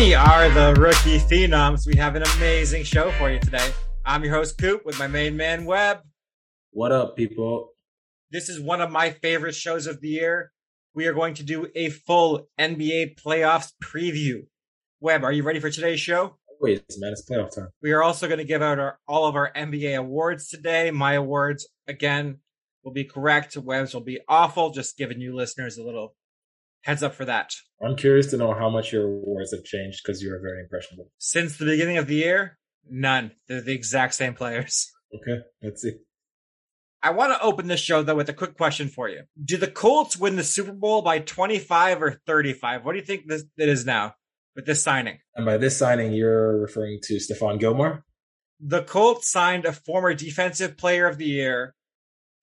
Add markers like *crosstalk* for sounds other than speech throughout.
We are the Rookie Phenoms. We have an amazing show for you today. I'm your host, Coop, with my main man, Webb. What up, people? This is one of my favorite shows of the year. We are going to do a full NBA playoffs preview. Webb, are you ready for today's show? Wait, man, it's playoff time. We are also going to give out our, all of our NBA awards today. My awards, again, will be correct. Webb's will be awful. Just giving you listeners a little heads up for that. I'm curious to know how much your awards have changed because you are very impressionable. Since the beginning of the year, none. They're the exact same players. Okay, let's see. I want to open this show though with a quick question for you. Do the Colts win the Super Bowl by 25 or 35? What do you think this it is now with this signing? And by this signing, you're referring to Stephon Gilmore? The Colts signed a former defensive player of the year,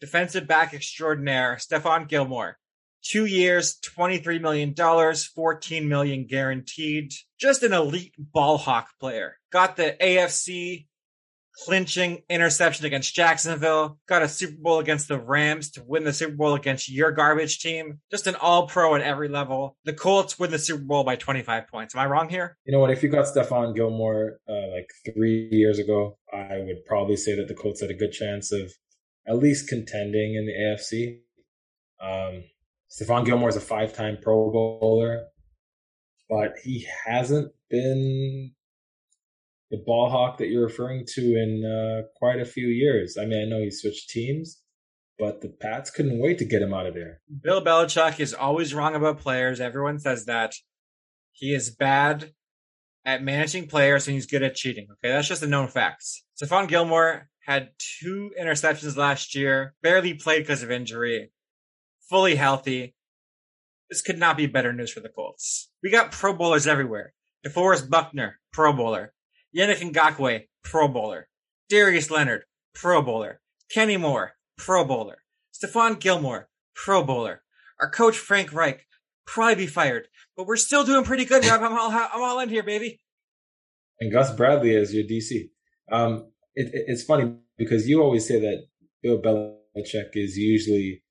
defensive back extraordinaire, Stephon Gilmore. Two years, $23 million, 14 million guaranteed. Just an elite ball hawk player. Got the AFC clinching interception against Jacksonville. Got a Super Bowl against the Rams to win the Super Bowl against your garbage team. Just an all pro at every level. The Colts win the Super Bowl by 25 points. Am I wrong here? You know what? If you got Stephon Gilmore uh, like three years ago, I would probably say that the Colts had a good chance of at least contending in the AFC. Um, Stephon Gilmore is a five time Pro Bowler, but he hasn't been the ball hawk that you're referring to in uh, quite a few years. I mean, I know he switched teams, but the Pats couldn't wait to get him out of there. Bill Belichick is always wrong about players. Everyone says that. He is bad at managing players and he's good at cheating. Okay, that's just a known fact. Stephon Gilmore had two interceptions last year, barely played because of injury, fully healthy. This could not be better news for the Colts. We got Pro Bowlers everywhere. DeForest Buckner, Pro Bowler. Yannick Ngakoue, Pro Bowler. Darius Leonard, Pro Bowler. Kenny Moore, Pro Bowler. Stephon Gilmore, Pro Bowler. Our coach Frank Reich, probably be fired, but we're still doing pretty good. I'm all, I'm all in here, baby. And Gus Bradley is your DC. Um, it, it, it's funny because you always say that Bill Belichick is usually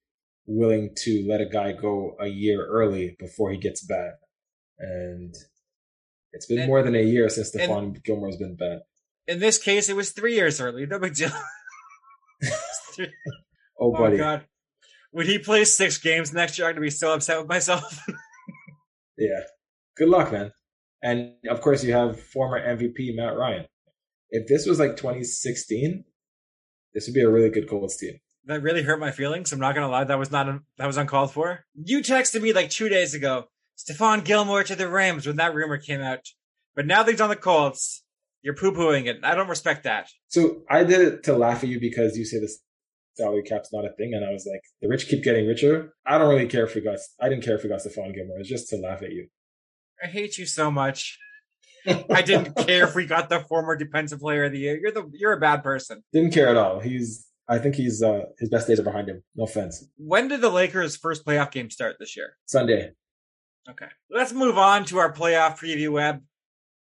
willing to let a guy go a year early before he gets bad. And it's been and, more than a year since Stephon Gilmore's been bad. In this case, it was three years early. No big deal. *laughs* Oh, oh, buddy. Oh, God. When he plays six games next year, I'm going to be so upset with myself. *laughs* yeah. Good luck, man. And of course, you have former MVP Matt Ryan. If this was like 2016, this would be a really good Colts team. That really hurt my feelings. I'm not gonna lie. That was not that was uncalled for. You texted me like two days ago. Stephon Gilmore to the Rams when that rumor came out. But now that he's on the Colts, you're poo pooing it. I don't respect that. So I did it to laugh at you because you say this salary cap's not a thing, and I was like, the rich keep getting richer. I don't really care if we got. I didn't care if we got Stephon Gilmore. It's just to laugh at you. I hate you so much. I didn't *laughs* care if we got the former defensive player of the year. You're the you're a bad person. Didn't care at all. He's I think he's uh his best days are behind him. No offense. When did the Lakers' first playoff game start this year? Sunday. Okay. Let's move on to our playoff preview Webb.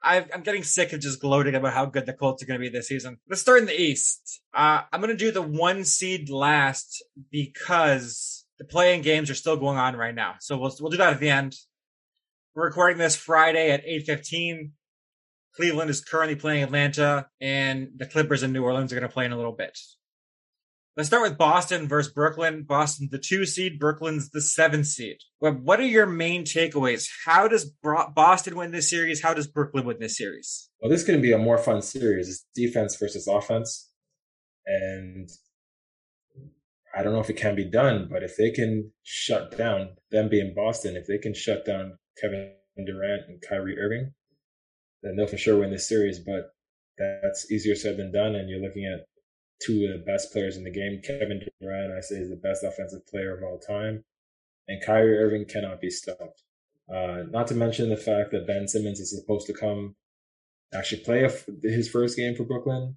i am getting sick of just gloating about how good the Colts are going to be this season. Let's start in the East. Uh, I'm going to do the one seed last because the playing games are still going on right now. So we'll, we'll do that at the end. We're recording this Friday at 8.15. Cleveland is currently playing Atlanta and the Clippers in New Orleans are going to play in a little bit. Let's start with Boston versus Brooklyn. Boston, the two seed, Brooklyn's the seven seed. What are your main takeaways? How does Boston win this series? How does Brooklyn win this series? Well, this is going to be a more fun series. It's defense versus offense. And I don't know if it can be done, but if they can shut down them being Boston, if they can shut down Kevin Durant and Kyrie Irving, then they'll for sure win this series. But that's easier said than done. And you're looking at two of the best players in the game. Kevin Durant, I say, is the best offensive player of all time. And Kyrie Irving cannot be stopped. Uh, not to mention the fact that Ben Simmons is supposed to come actually play a, his first game for Brooklyn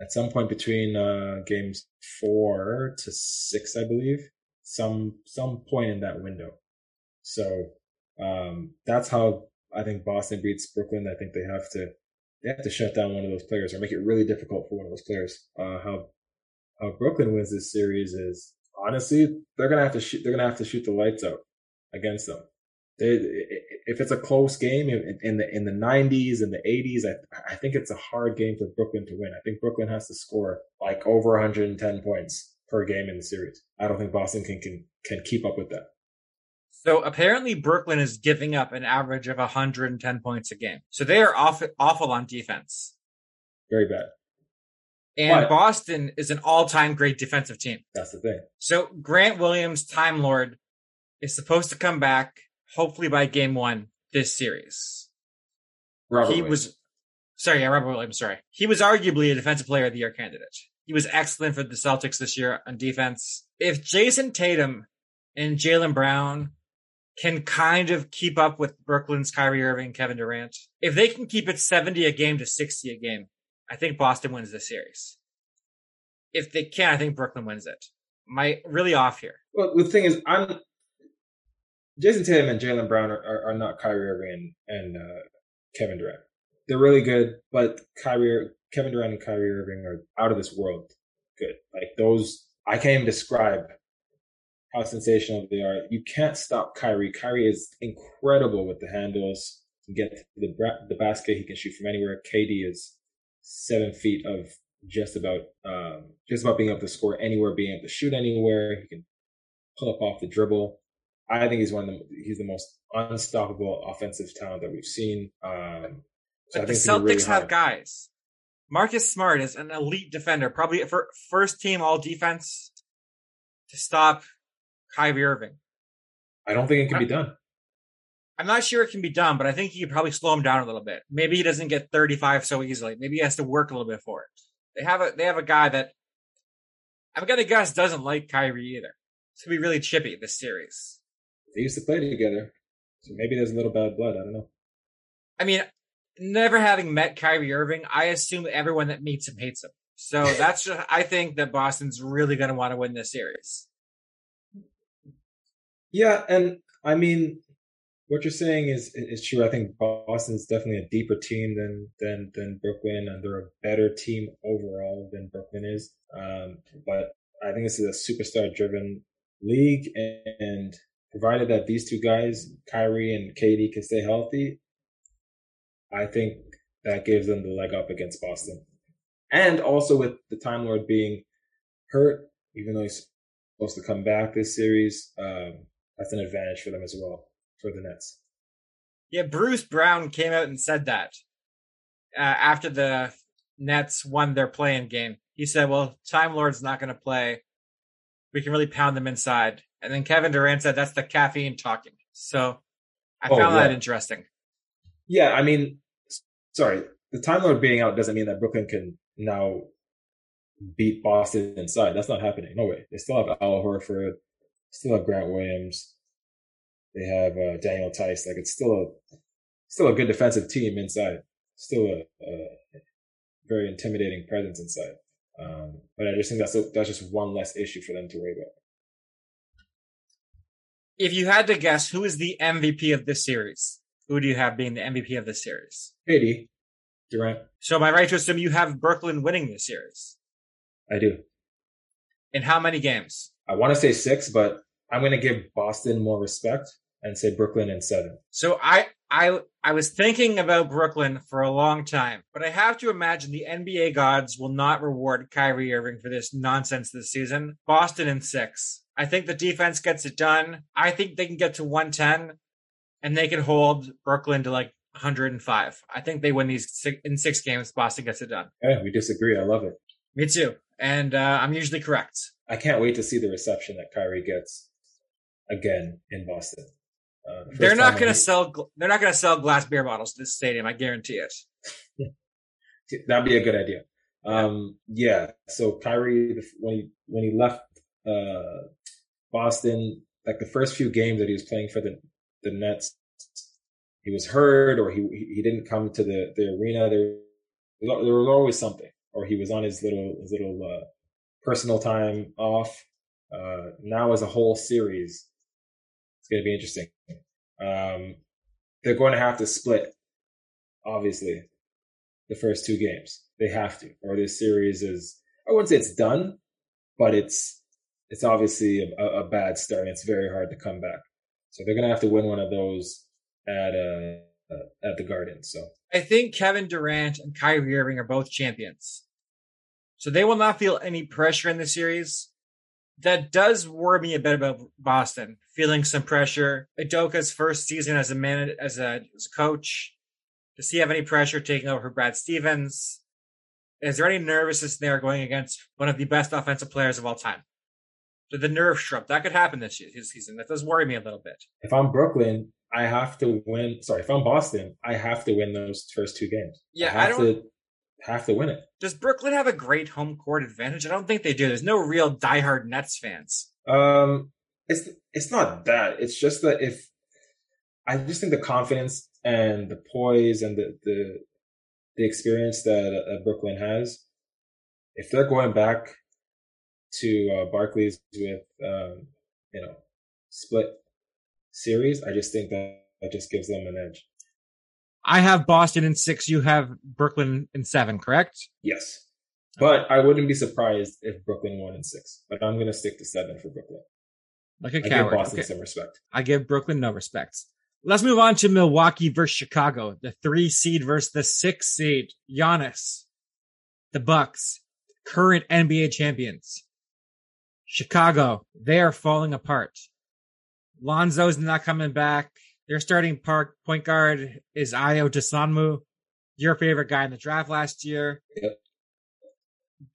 at some point between uh, games four to six, I believe. Some some point in that window. So um, that's how I think Boston beats Brooklyn. I think they have to they have to shut down one of those players or make it really difficult for one of those players. Uh, how how Brooklyn wins this series is honestly they're gonna have to shoot they're gonna have to shoot the lights out against them. They, if it's a close game in the in the 90s and the 80s, I, I think it's a hard game for Brooklyn to win. I think Brooklyn has to score like over 110 points per game in the series. I don't think Boston can can can keep up with that. So apparently Brooklyn is giving up an average of 110 points a game. So they are awful, awful on defense. Very bad. And but, Boston is an all-time great defensive team. That's the thing. So Grant Williams, Time Lord, is supposed to come back hopefully by game one this series. Robert he Williams. was sorry, yeah, Robert Williams, sorry. He was arguably a defensive player of the year candidate. He was excellent for the Celtics this year on defense. If Jayson Tatum and Jaylen Brown can kind of keep up with Brooklyn's Kyrie Irving, Kevin Durant. If they can keep it 70 a game to 60 a game, I think Boston wins this series. If they can, I think Brooklyn wins it. Am really off here? Well, the thing is, I'm Jayson Tatum and Jaylen Brown are, are, are, not Kyrie Irving and, and uh, Kevin Durant. They're really good, but Kyrie, Kevin Durant and Kyrie Irving are out of this world good. Like those, I can't even describe how sensational they are. You can't stop Kyrie. Kyrie is incredible with the handles. to get to the the basket. He can shoot from anywhere. KD is seven feet of just about um, just about being able to score anywhere, being able to shoot anywhere. He can pull up off the dribble. I think he's one of the he's the most unstoppable offensive talent that we've seen. Um, so but the Celtics really have guys. Marcus Smart is an elite defender, probably for first team all defense to stop Kyrie Irving. I don't think it can be done. I'm not sure it can be done, but I think you could probably slow him down a little bit. Maybe he doesn't get 35 so easily. Maybe he has to work a little bit for it. They have a they have a guy that I'm gonna guess doesn't like Kyrie either. It's gonna be really chippy this series. They used to play together, so maybe there's a little bad blood. I don't know. I mean, never having met Kyrie Irving, I assume everyone that meets him hates him. So *laughs* that's just I think that Boston's really gonna want to win this series. Yeah, and I mean, what you're saying is is true. I think Boston's definitely a deeper team than than than Brooklyn, and they're a better team overall than Brooklyn is. Um, but I think this is a superstar driven league, and, and provided that these two guys, Kyrie and KD, can stay healthy, I think that gives them the leg up against Boston. And also with the Time Lord being hurt, even though he's supposed to come back this series, um, that's an advantage for them as well for the Nets. Yeah, Bruce Brown came out and said that uh, after the Nets won their playing game. He said, "Well, Time Lord's not going to play. We can really pound them inside." And then Kevin Durant said, "That's the caffeine talking." So I oh, found yeah. that interesting. Yeah, I mean, sorry, the Time Lord being out doesn't mean that Brooklyn can now beat Boston inside. That's not happening. No way. They still have Al Horford. Still have Grant Williams. They have uh, Daniel Theis. Like it's still a still a good defensive team inside. Still a, a very intimidating presence inside. Um, but I just think that's a, that's just one less issue for them to worry about. If you had to guess, who is the MVP of this series? Who do you have being the MVP of this series? KD Durant. So am I right to assume you have Brooklyn winning this series? I do. In how many games? I want to say six, but I'm going to give Boston more respect and say Brooklyn in seven. So I, I, I was thinking about Brooklyn for a long time, but I have to imagine the NBA gods will not reward Kyrie Irving for this nonsense this season. Boston in six. I think the defense gets it done. I think they can get to 110 and they can hold Brooklyn to like 105. I think they win these six, in six games. Boston gets it done. Yeah, we disagree. I love it. Me too. And uh, I'm usually correct. I can't wait to see the reception that Kyrie gets again in Boston. Uh, the they're not going to sell. They're not going to sell glass beer bottles to this stadium. I guarantee it. *laughs* That'd be a good idea. Um, yeah. So Kyrie, when he when he left uh, Boston, like the first few games that he was playing for the the Nets, he was hurt or he he didn't come to the the arena. There there was always something, or he was on his little his little uh, personal time off. Uh, now as a whole series, it's going to be interesting. Um, they're going to have to split, obviously, the first two games. They have to, or this series is. I wouldn't say it's done, but it's it's obviously a, a bad start. and It's very hard to come back. So they're gonna have to win one of those at uh at the Garden. So I think Kevin Durant and Kyrie Irving are both champions. So they will not feel any pressure in the series. That does worry me a bit about Boston, feeling some pressure. Udoka's first season as a man as a, as a coach. Does he have any pressure taking over for Brad Stevens? Is there any nervousness there going against one of the best offensive players of all time? The nerve shrub? That could happen this season. That does worry me a little bit. If I'm Brooklyn, I have to win. Sorry, if I'm Boston, I have to win those first two games. Yeah, I have I don't- to have to win it. Does Brooklyn have a great home court advantage? I don't think they do. There's no real diehard Nets fans. Um, it's it's not that. It's just that if I just think the confidence and the poise and the the the experience that uh, Brooklyn has, if they're going back to uh, Barclays with um, you know split series, I just think that that just gives them an edge. I have Boston in six. You have Brooklyn in seven, correct? Yes, but I wouldn't be surprised if Brooklyn won in six. But I'm gonna stick to seven for Brooklyn. Like a I give. Boston Okay. some respect. I give Brooklyn no respect. Let's move on to Milwaukee versus Chicago, the three seed versus the six seed. Giannis, the Bucks, current NBA champions. Chicago, they are falling apart. Lonzo's not coming back. Their starting park point guard is Ayo Dosunmu, your favorite guy in the draft last year. Yep.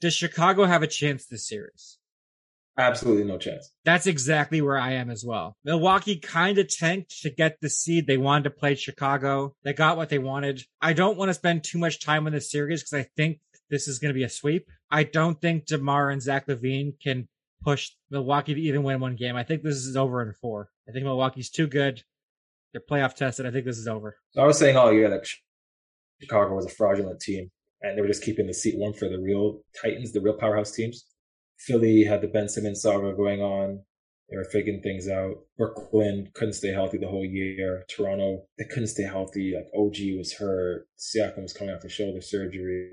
Does Chicago have a chance this series? Absolutely no chance. That's exactly where I am as well. Milwaukee kind of tanked to get the seed. They wanted to play Chicago. They got what they wanted. I don't want to spend too much time on this series because I think this is going to be a sweep. I don't think DeMar and Zach LaVine can push Milwaukee to even win one game. I think this is over in four. I think Milwaukee's too good. They're playoff tested. I think this is over. So I was saying all year that Chicago was a fraudulent team, and they were just keeping the seat warm for the real Titans, the real powerhouse teams. Philly had the Ben Simmons saga going on. They were figuring things out. Brooklyn couldn't stay healthy the whole year. Toronto, they couldn't stay healthy. Like OG was hurt. Siakam was coming after shoulder surgery.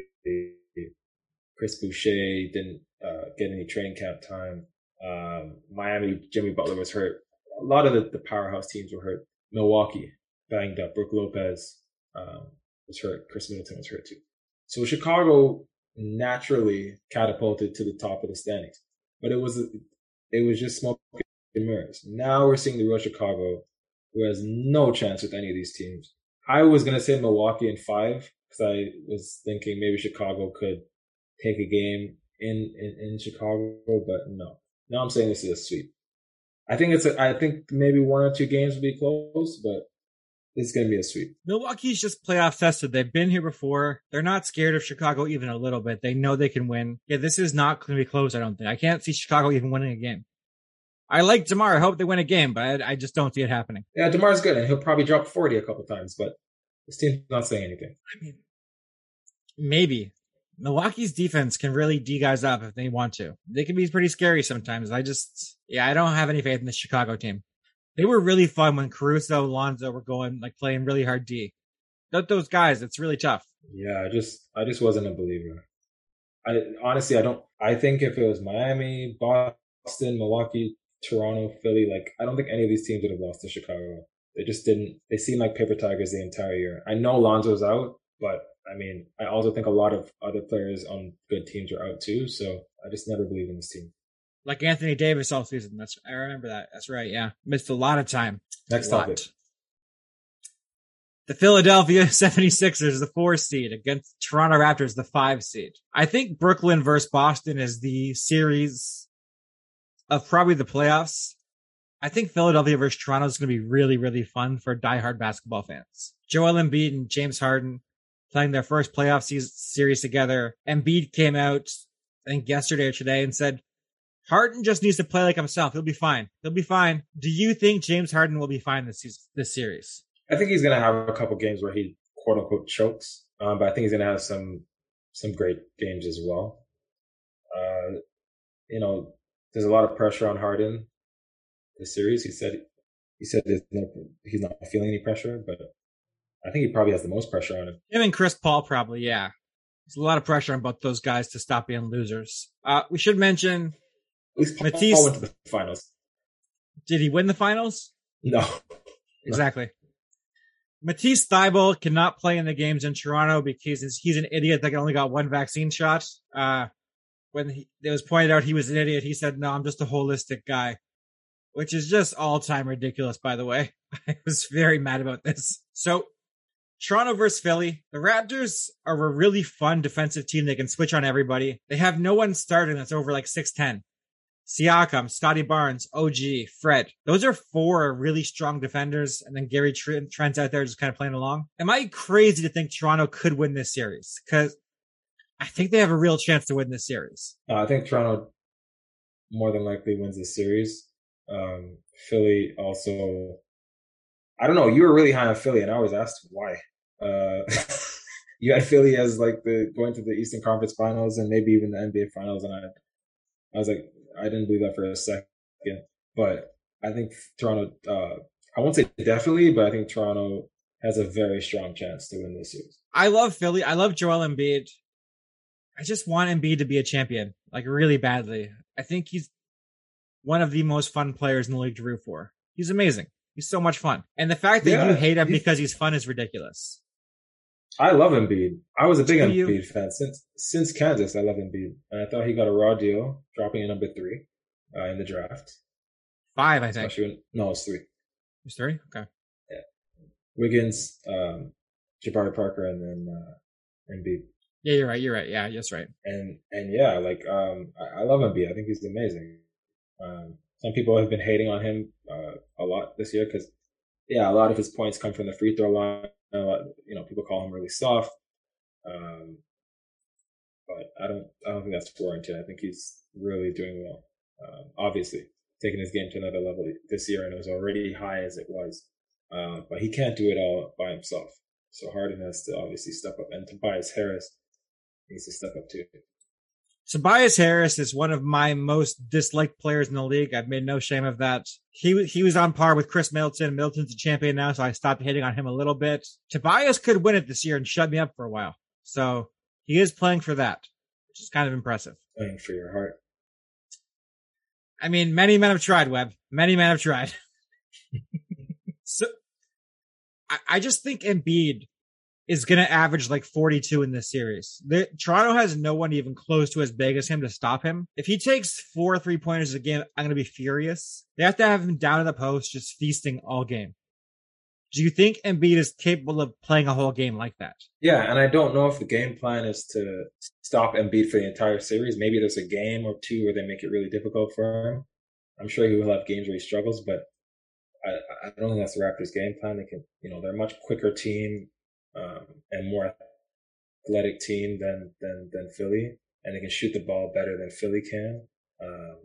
Chris Boucher didn't uh, get any training camp time. Um, Miami, Jimmy Butler was hurt. A lot of the, the powerhouse teams were hurt. Milwaukee, banged up. Brook Lopez um, was hurt. Khris Middleton was hurt too. So Chicago naturally catapulted to the top of the standings, but it was it was just smoke and mirrors. Now we're seeing the real Chicago, who has no chance with any of these teams. I was gonna say Milwaukee in five because I was thinking maybe Chicago could take a game in, in in Chicago, but no. Now I'm saying this is a sweep. I think it's a, I think maybe one or two games will be close, but it's going to be a sweep. Milwaukee's just playoff tested. They've been here before. They're not scared of Chicago even a little bit. They know they can win. Yeah, this is not going to be close. I don't think. I can't see Chicago even winning a game. I like Demar. I hope they win a game, but I, I just don't see it happening. Yeah, Demar's good, and he'll probably drop 40 a couple times, but this team's not saying anything. I mean, maybe Milwaukee's defense can really d guys up if they want to. They can be pretty scary sometimes. I just, yeah, I don't have any faith in the Chicago team. They were really fun when Caruso, Lonzo were going like playing really hard D. Without those guys, it's really tough. Yeah, I just I just wasn't a believer. I honestly I don't I think if it was Miami, Boston, Milwaukee, Toronto, Philly, like I don't think any of these teams would have lost to Chicago. They just didn't they seemed like paper tigers the entire year. I know Lonzo's out, but I mean I also think a lot of other players on good teams are out too, so I just never believe in this team. Like Anthony Davis all season. That's I remember that. That's right. Yeah, missed a lot of time. Next topic. The Philadelphia *laughs* 76ers, the four seed against Toronto Raptors, the five seed. I think Brooklyn versus Boston is the series of probably the playoffs. I think Philadelphia versus Toronto is going to be really, really fun for diehard basketball fans. Joel Embiid and James Harden playing their first playoff se- series together. Embiid came out, I think yesterday or today and said, Harden just needs to play like himself. He'll be fine. He'll be fine. Do you think James Harden will be fine this season, this series? I think he's gonna have a couple games where he quote unquote chokes, um, but I think he's gonna have some some great games as well. Uh, you know, there's a lot of pressure on Harden this series. He said he said no, he's not feeling any pressure, but I think he probably has the most pressure on him. Him and Chris Paul probably, yeah. There's a lot of pressure on both those guys to stop being losers. Uh, we should mention, At least Paul, Matisse- Paul went to the finals. did he win the finals? No. *laughs* Exactly. Matisse Thybulle cannot play in the games in Toronto because he's an idiot that only got one vaccine shot. Uh, when he, it was pointed out he was an idiot, he said, "No, I'm just a holistic guy," which is just all time ridiculous. By the way, *laughs* I was very mad about this. So, Toronto versus Philly. The Raptors are a really fun defensive team. They can switch on everybody. They have no one starting that's over like six ten. Siakam, Scottie Barnes, OG, Fred. Those are four really strong defenders. And then Gary Trent's out there just kind of playing along. Am I crazy to think Toronto could win this series? Cause I think they have a real chance to win this series. Uh, I think Toronto more than likely wins this series. Um, Philly also, I don't know. You were really high on Philly and I was asked why. Uh, *laughs* you had Philly as like the going to the Eastern Conference Finals and maybe even the NBA Finals, and I, I was like, I didn't believe that for a second. But I think Toronto, uh, I won't say definitely, but I think Toronto has a very strong chance to win this series. I love Philly. I love Joel Embiid. I just want Embiid to be a champion, like really badly. I think he's one of the most fun players in the league to root for. He's amazing. He's so much fun. And the fact that yeah, you hate him because he's fun is ridiculous. I love Embiid. I was a big Embiid fan since since Kansas. I love Embiid, and I thought he got a raw deal, dropping in number three uh, in the draft. Five, I think. No, it's three. It's three. Okay. Yeah, Wiggins, um, Jabari Parker, and then uh, Embiid. Yeah, you're right. You're right. Yeah, that's right. And and yeah, like um, I, I love Embiid. I think he's amazing. Um, some people have been hating on him uh, a lot this year because yeah, a lot of his points come from the free throw line you know, people call him really soft. Um, but I don't, I don't think that's warranted. I think he's really doing well. Um, obviously, taking his game to another level this year, and it was already high as it was. Uh, but he can't do it all by himself. So Harden has to obviously step up, and Tobias Harris needs to step up too. Tobias Harris is one of my most disliked players in the league. I've made no shame of that. He he was on par with Khris Middleton. Middleton's a champion now, so I stopped hitting on him a little bit. Tobias could win it this year and shut me up for a while. So he is playing for that, which is kind of impressive. Playing for your heart. I mean, many men have tried, Webb. Many men have tried. *laughs* so I, I just think Embiid is going to average like 42 in this series. The, Toronto has no one even close to as big as him to stop him. If he takes four three pointers a game, I'm going to be furious. They have to have him down in the post, just feasting all game. Do you think Embiid is capable of playing a whole game like that? Yeah, and I don't know if the game plan is to stop Embiid for the entire series. Maybe there's a game or two where they make it really difficult for him. I'm sure he will have games where he struggles, but I, I don't think that's the Raptors' game plan. They can, you know, they're a much quicker team um, and more athletic team than than than Philly, and they can shoot the ball better than Philly can. Um,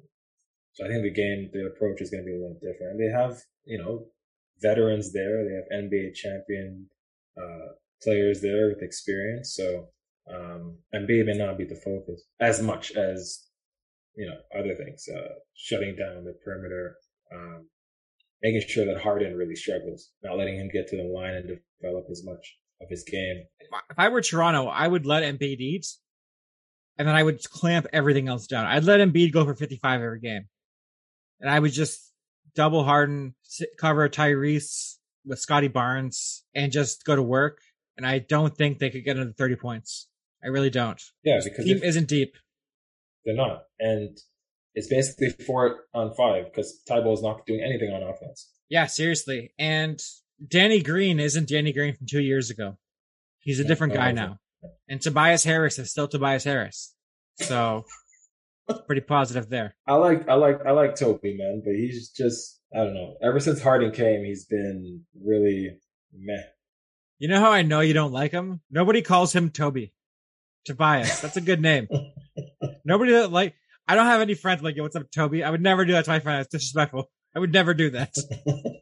so I think the game, the approach is going to be a little different. And they have, you know, veterans there. They have NBA champion uh, players there with experience. So um, NBA may not be the focus as much as you know other things, uh, shutting down the perimeter, um, making sure that Harden really struggles, not letting him get to the line and develop as much of his game. If I were Toronto, I would let Embiid eat, and then I would clamp everything else down. I'd let Embiid go for 55 every game, and I would just double Harden, cover Tyrese with Scottie Barnes, and just go to work. And I don't think they could get into 30 points. I really don't. Yeah, because the team isn't deep. They're not, and it's basically four on five because Thybulle is not doing anything on offense. Yeah, seriously, and Danny Green isn't Danny Green from two years ago. He's a different oh, guy now. And Tobias Harris is still Tobias Harris. So *laughs* pretty positive there. I like I like I like Toby, man, but he's just I don't know. Ever since Harden came, he's been really meh. You know how I know you don't like him? Nobody calls him Toby. Tobias. That's a good name. *laughs* Nobody that like I don't have any friends like, yo, what's up, Toby? I would never do that to my friend. It's disrespectful. I would never do that. *laughs*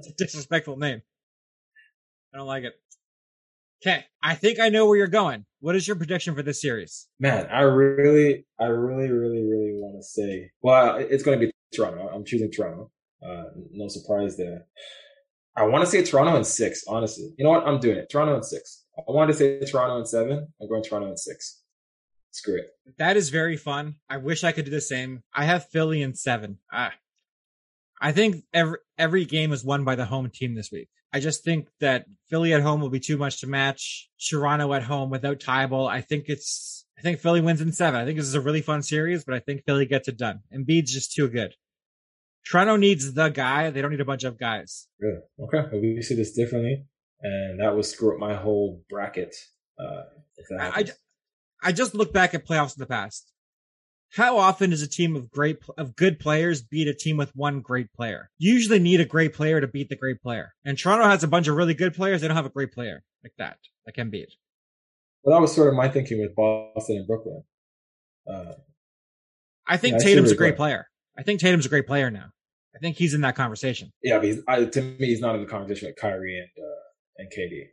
it's a disrespectful name. I don't like it. Okay, I think I know where you're going. What is your prediction for this series? Man, I really, I really, really, really want to say. Well, it's going to be Toronto. I'm choosing Toronto. Uh, no surprise there. I want to say Toronto in six. Honestly, you know what? I'm doing it. Toronto in six. I wanted to say Toronto in seven. I'm going Toronto in six. Screw it. That is very fun. I wish I could do the same. I have Philly in seven. Ah, I think every every game is won by the home team this week. I just think that Philly at home will be too much to match. Toronto at home without Thybulle, I think it's I think Philly wins in seven. I think this is a really fun series, but I think Philly gets it done. Embiid's just too good. Toronto needs the guy. They don't need a bunch of guys. Really? Okay. Well, we see this differently, and that would screw up my whole bracket. Uh, I, I just look back at playoffs in the past. How often does a team of great of good players beat a team with one great player? You usually need a great player to beat the great player. And Toronto has a bunch of really good players. They don't have a great player like that can beat. Well, that was sort of my thinking with Boston and Brooklyn. Uh, I think yeah, Tatum's a great player. I think Tatum's a great player now. I think he's in that conversation. Yeah, but I, to me, he's not in the conversation with Kyrie and uh, and KD.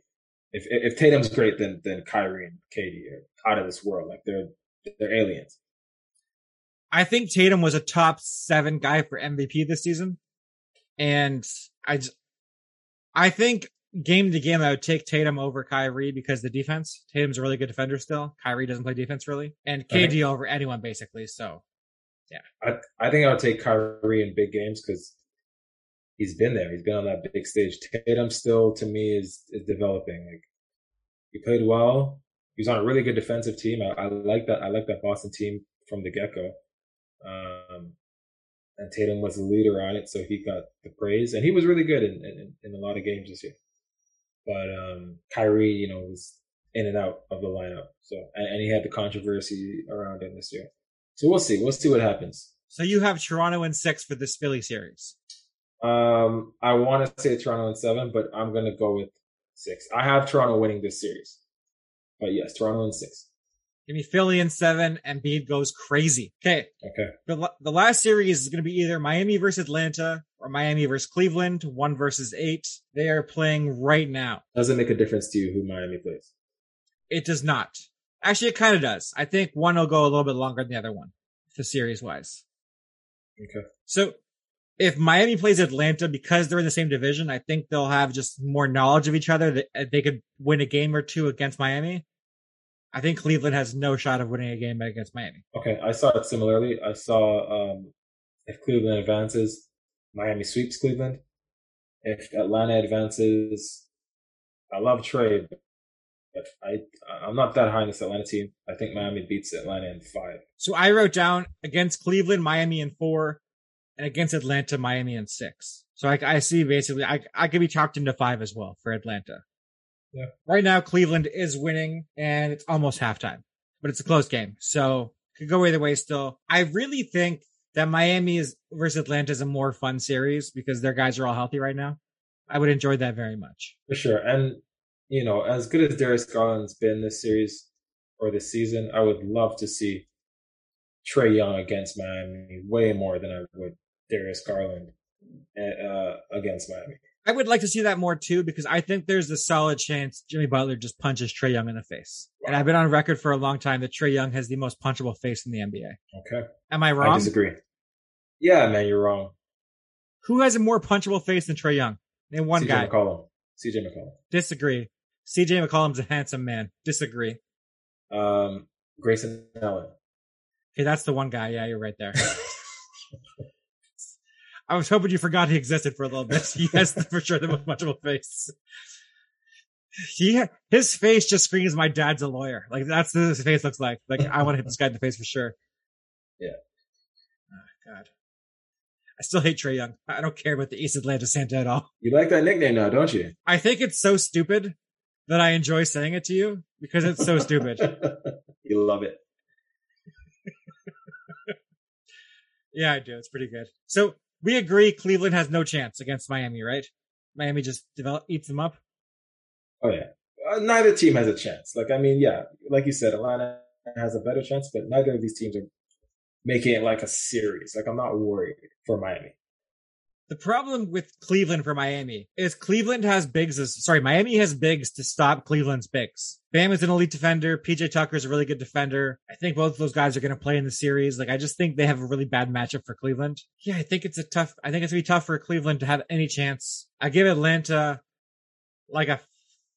If if Tatum's great, then then Kyrie and KD are out of this world. Like they're they're aliens. I think Tatum was a top seven guy for MVP this season, and I just, I think game to game I would take Tatum over Kyrie because the defense. Tatum's a really good defender still. Kyrie doesn't play defense really, and KD over anyone basically. So, yeah, I I think I would take Kyrie in big games because he's been there. He's been on that big stage. Tatum still to me is is developing. Like he played well. He was on a really good defensive team. I, I like that. I like that Boston team from the get go. Um, and Tatum was the leader on it, so he got the praise, and he was really good in, in, in a lot of games this year. But um, Kyrie, you know, was in and out of the lineup, so and, and he had the controversy around him this year. So we'll see. We'll see what happens. So you have Toronto in six for this Philly series. Um, I want to say Toronto in seven, but I'm gonna go with six. I have Toronto winning this series, but yes, Toronto in six. Give me Philly in seven, and Embiid goes crazy. Okay. Okay. The, the last series is going to be either Miami versus Atlanta or Miami versus Cleveland, one versus eight. They are playing right now. Doesn't make a difference to you who Miami plays. It does not. Actually, it kind of does. I think one will go a little bit longer than the other one, the series wise. Okay. So if Miami plays Atlanta because they're in the same division, I think they'll have just more knowledge of each other. That they could win a game or two against Miami. I think Cleveland has no shot of winning a game against Miami. Okay, I saw it similarly. I saw um, if Cleveland advances, Miami sweeps Cleveland. If Atlanta advances, I love Trae, but I I'm not that high in this Atlanta team. I think Miami beats Atlanta in five. So I wrote down against Cleveland, Miami in four, and against Atlanta, Miami in six. So I, I see basically I I could be talked into five as well for Atlanta. Yeah. Right now, Cleveland is winning, and it's almost halftime, but it's a close game, so could go either way. Still, I really think that Miami is versus Atlanta is a more fun series because their guys are all healthy right now. I would enjoy that very much. For sure, and you know, as good as Darius Garland's been this series or this season, I would love to see Trae Young against Miami way more than I would Darius Garland uh, against Miami. I would like to see that more too because I think there's a solid chance Jimmy Butler just punches Trae Young in the face. Wow. And I've been on record for a long time that Trae Young has the most punchable face in the NBA. Okay. Am I wrong? I disagree. Yeah, man, you're wrong. Who has a more punchable face than Trae Young? Name one CJ guy. McCollum. CJ McCollum. Disagree. CJ McCollum's a handsome man. Disagree. Um, Grayson Allen. Okay, that's the one guy. Yeah, you're right there. *laughs* I was hoping you forgot he existed for a little bit. *laughs* He has for sure the most punchable face. He his face just screams, "My dad's a lawyer." Like that's what his face looks like. Like I want to hit this guy in the face for sure. Yeah. Oh, God. I still hate Trae Young. I don't care about the East Atlanta Santa at all. You like that nickname now, don't you? I think it's so stupid that I enjoy saying it to you because it's so stupid. *laughs* you love it. *laughs* yeah, I do. It's pretty good. So we agree Cleveland has no chance against Miami, right? Miami just develop eats them up. Oh yeah, uh, neither team has a chance. Like I mean, yeah, like you said, Atlanta has a better chance, but neither of these teams are making it like a series. Like I'm not worried for Miami. The problem with Cleveland for Miami is Cleveland has bigs as, sorry, Miami has bigs to stop Cleveland's bigs. Bam is an elite defender. PJ Tucker is a really good defender. I think both of those guys are going to play in the series. Like, I just think they have a really bad matchup for Cleveland. Yeah, I think it's a tough, I think it's to be tough for Cleveland to have any chance. I give Atlanta like a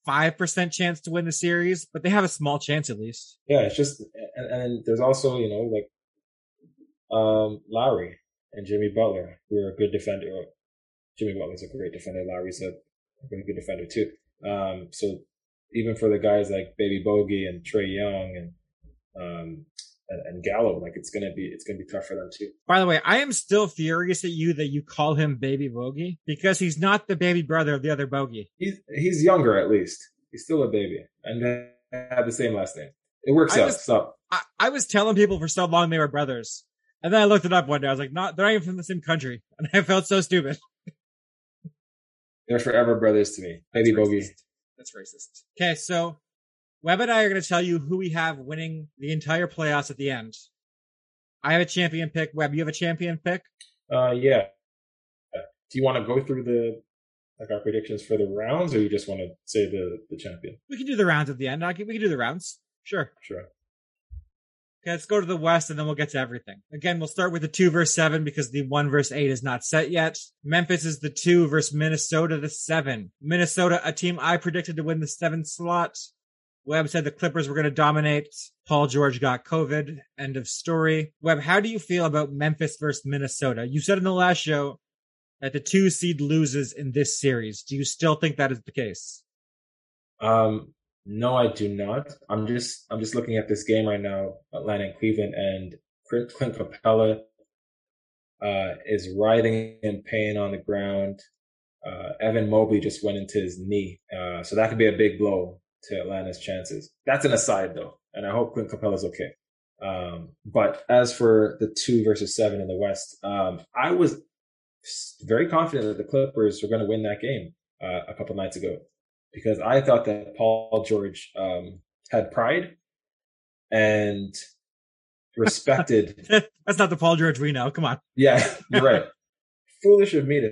5% chance to win the series, but they have a small chance at least. Yeah, it's just, and, and there's also, you know, like, um, Lowry and Jimmy Butler, who are a good defender. Jimmy Butler's a great defender. Lowry's a really good defender too. Um, so even for the guys like Baby Bogey and Trey Young and um, and, and Gallo, like it's gonna be it's gonna be tough for them too. By the way, I am still furious at you that you call him Baby Bogey because he's not the baby brother of the other Bogey. He's he's younger at least. He's still a baby, and they have the same last name. It works I out. was- so I, I was telling people for so long they were brothers. And then I looked it up one day. I was like, not, they're not even from the same country. *laughs* And I felt so stupid. they're forever brothers to me. Baby That's Bogey. racist. That's racist. Okay, so Webb and I are going to tell you who we have winning the entire playoffs at the end. I have a champion pick. Webb, you have a champion pick? Uh, yeah. Do you want to go through the like our predictions for the rounds, or you just want to say the the champion? We can do the rounds at the end. I can, we can do the rounds. Sure. Sure. Okay, let's go to the West and then we'll get to everything. Again, we'll start with the two versus seven because the one versus eight is not set yet. Memphis is the two versus Minnesota the seven. Minnesota, a team I predicted to win the seven slot. Webb said the Clippers were going to dominate. Paul George got COVID. End of story. Webb, how do you feel about Memphis versus Minnesota? You said in the last show that the two seed loses in this series. Do you still think that is the case? Um, no, I do not. I'm just I'm just looking at this game right now, Atlanta and Cleveland, and Clint, Capela uh, is writhing in pain on the ground. Uh, Evan Mobley just went into his knee, uh, so that could be a big blow to Atlanta's chances. That's an aside though, and I hope Clint Capela's okay. Um, but as for the two versus seven in the West, um, I was very confident that the Clippers were going to win that game uh, a couple nights ago because I thought that Paul George um, had pride and *laughs* respected. That's not the Paul George we know. Come on. yeah, *laughs* you're right. Foolish of me to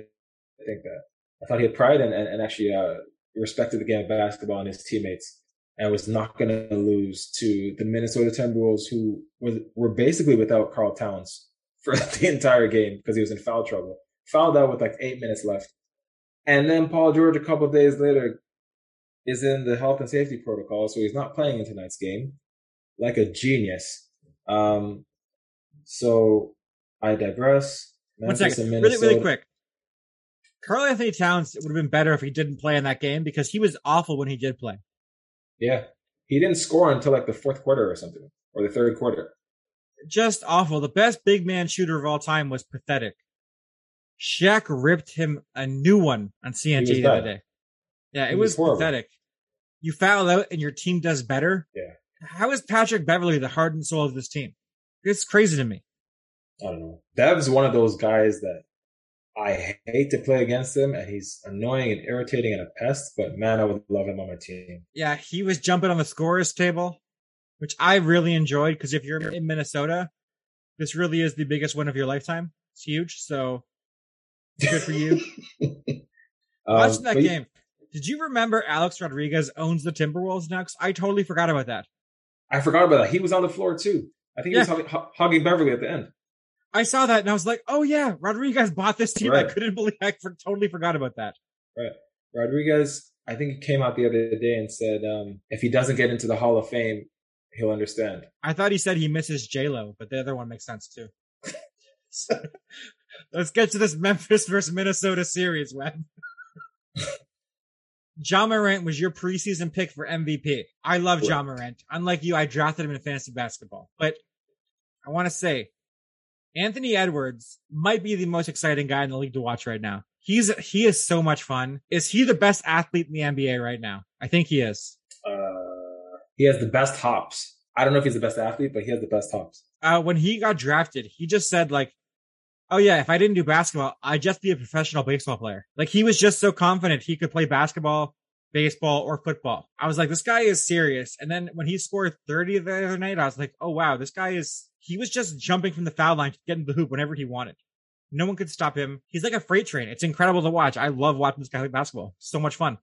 think that. I thought he had pride and, and, and actually uh, respected the game of basketball and his teammates and was not going to lose to the Minnesota Timberwolves, who was, were basically without Karl Towns for *laughs* the entire game because he was in foul trouble. Fouled out with like eight minutes left. And then Paul George, a couple of days later, is in the health and safety protocol, so he's not playing in tonight's game, like a genius. Um, so I digress. One Memphis second. and Really, really quick. Karl Anthony Towns would have been better if he didn't play in that game because he was awful when he did play. Yeah, he didn't score until like the fourth quarter or something, or the third quarter. Just awful. The best big man shooter of all time was pathetic. Shaq ripped him a new one on CNG the other day. Yeah, it He was, was pathetic. You foul out and your team does better. Yeah. How is Patrick Beverley the heart and soul of this team? It's crazy to me. I don't know. Dev's one of those guys that I hate to play against him, and he's annoying and irritating and a pest. But man, I would love him on my team. Yeah, he was jumping on the scorers table, which I really enjoyed because if you're in Minnesota, this really is the biggest win of your lifetime. It's huge. So good for you. *laughs* Um, Watching that game, did you remember Alex Rodriguez owns the Timberwolves? 'Cause I totally forgot about that. I forgot about that. He was on the floor too. I think he was hugging, hugging Beverley at the end. I saw that and I was like, oh yeah, Rodriguez bought this team. I couldn't believe I for, totally forgot about that. Right. Rodriguez, I think he came out the other day and said um, if he doesn't get into the Hall of Fame, he'll understand. I thought he said he misses Lo, but the other one makes sense too. So, *laughs* *laughs* let's get to this Memphis versus Minnesota series, Webb. *laughs* John Morant was your preseason pick for MVP. I love John Morant. Unlike you, I drafted him in fantasy basketball. But I want to say, Anthony Edwards might be the most exciting guy in the league to watch right now. He's he is so much fun. Is he the best athlete in the NBA right now? I think he is. Uh, he has the best hops. I don't know if he's the best athlete, but he has the best hops. uh, when he got drafted, he just said like, "Oh yeah, if I didn't do basketball, I'd just be a professional baseball player." Like he was just so confident he could play basketball, baseball, or football. I was like, "This guy is serious." And then when he scored thirty the other night, I was like, "Oh wow, this guy is." He was just jumping from the foul line to get into the hoop whenever he wanted. No one could stop him. He's like a freight train. It's incredible to watch. I love watching this guy play basketball. So much fun.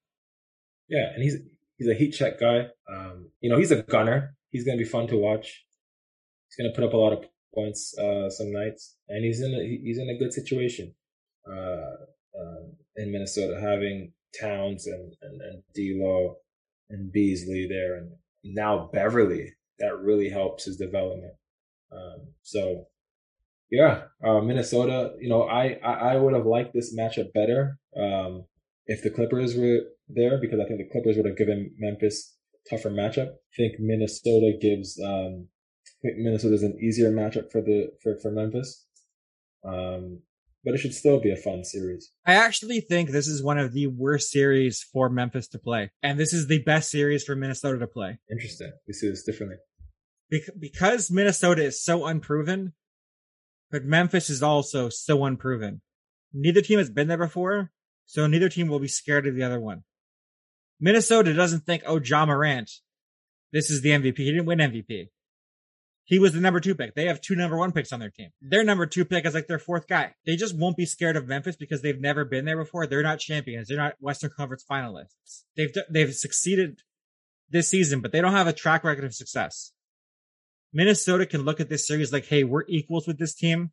Yeah, and he's he's a heat check guy. Um, you know, he's a gunner. He's gonna be fun to watch. He's gonna put up a lot of points uh, some nights, and he's in a, he's in a good situation uh, um, in Minnesota, having Towns and and, and D'Lo and Beasley there, and now Beverley. That really helps his development. Um, so Yeah, uh, Minnesota. You know, I, I, I would have liked this matchup better um, if the Clippers were there because I think the Clippers would have given Memphis tougher matchup. I think Minnesota gives um, I think Minnesota's an easier matchup for the for for Memphis. Um, but it should still be a fun series. I actually think this is one of the worst series for Memphis to play, and this is the best series for Minnesota to play. Interesting. We see this differently. because Minnesota is so unproven, but Memphis is also so unproven. Neither team has been there before, so neither team will be scared of the other one. Minnesota doesn't think, oh, Ja Morant, this is the MVP. He didn't win MVP. He was the number two pick. They have two number one picks on their team. Their number two pick is like their fourth guy. They just won't be scared of Memphis because they've never been there before. They're not champions. They're not Western Conference finalists. They've they've succeeded this season, but they don't have a track record of success. Minnesota can look at this series like, hey, we're equals with this team.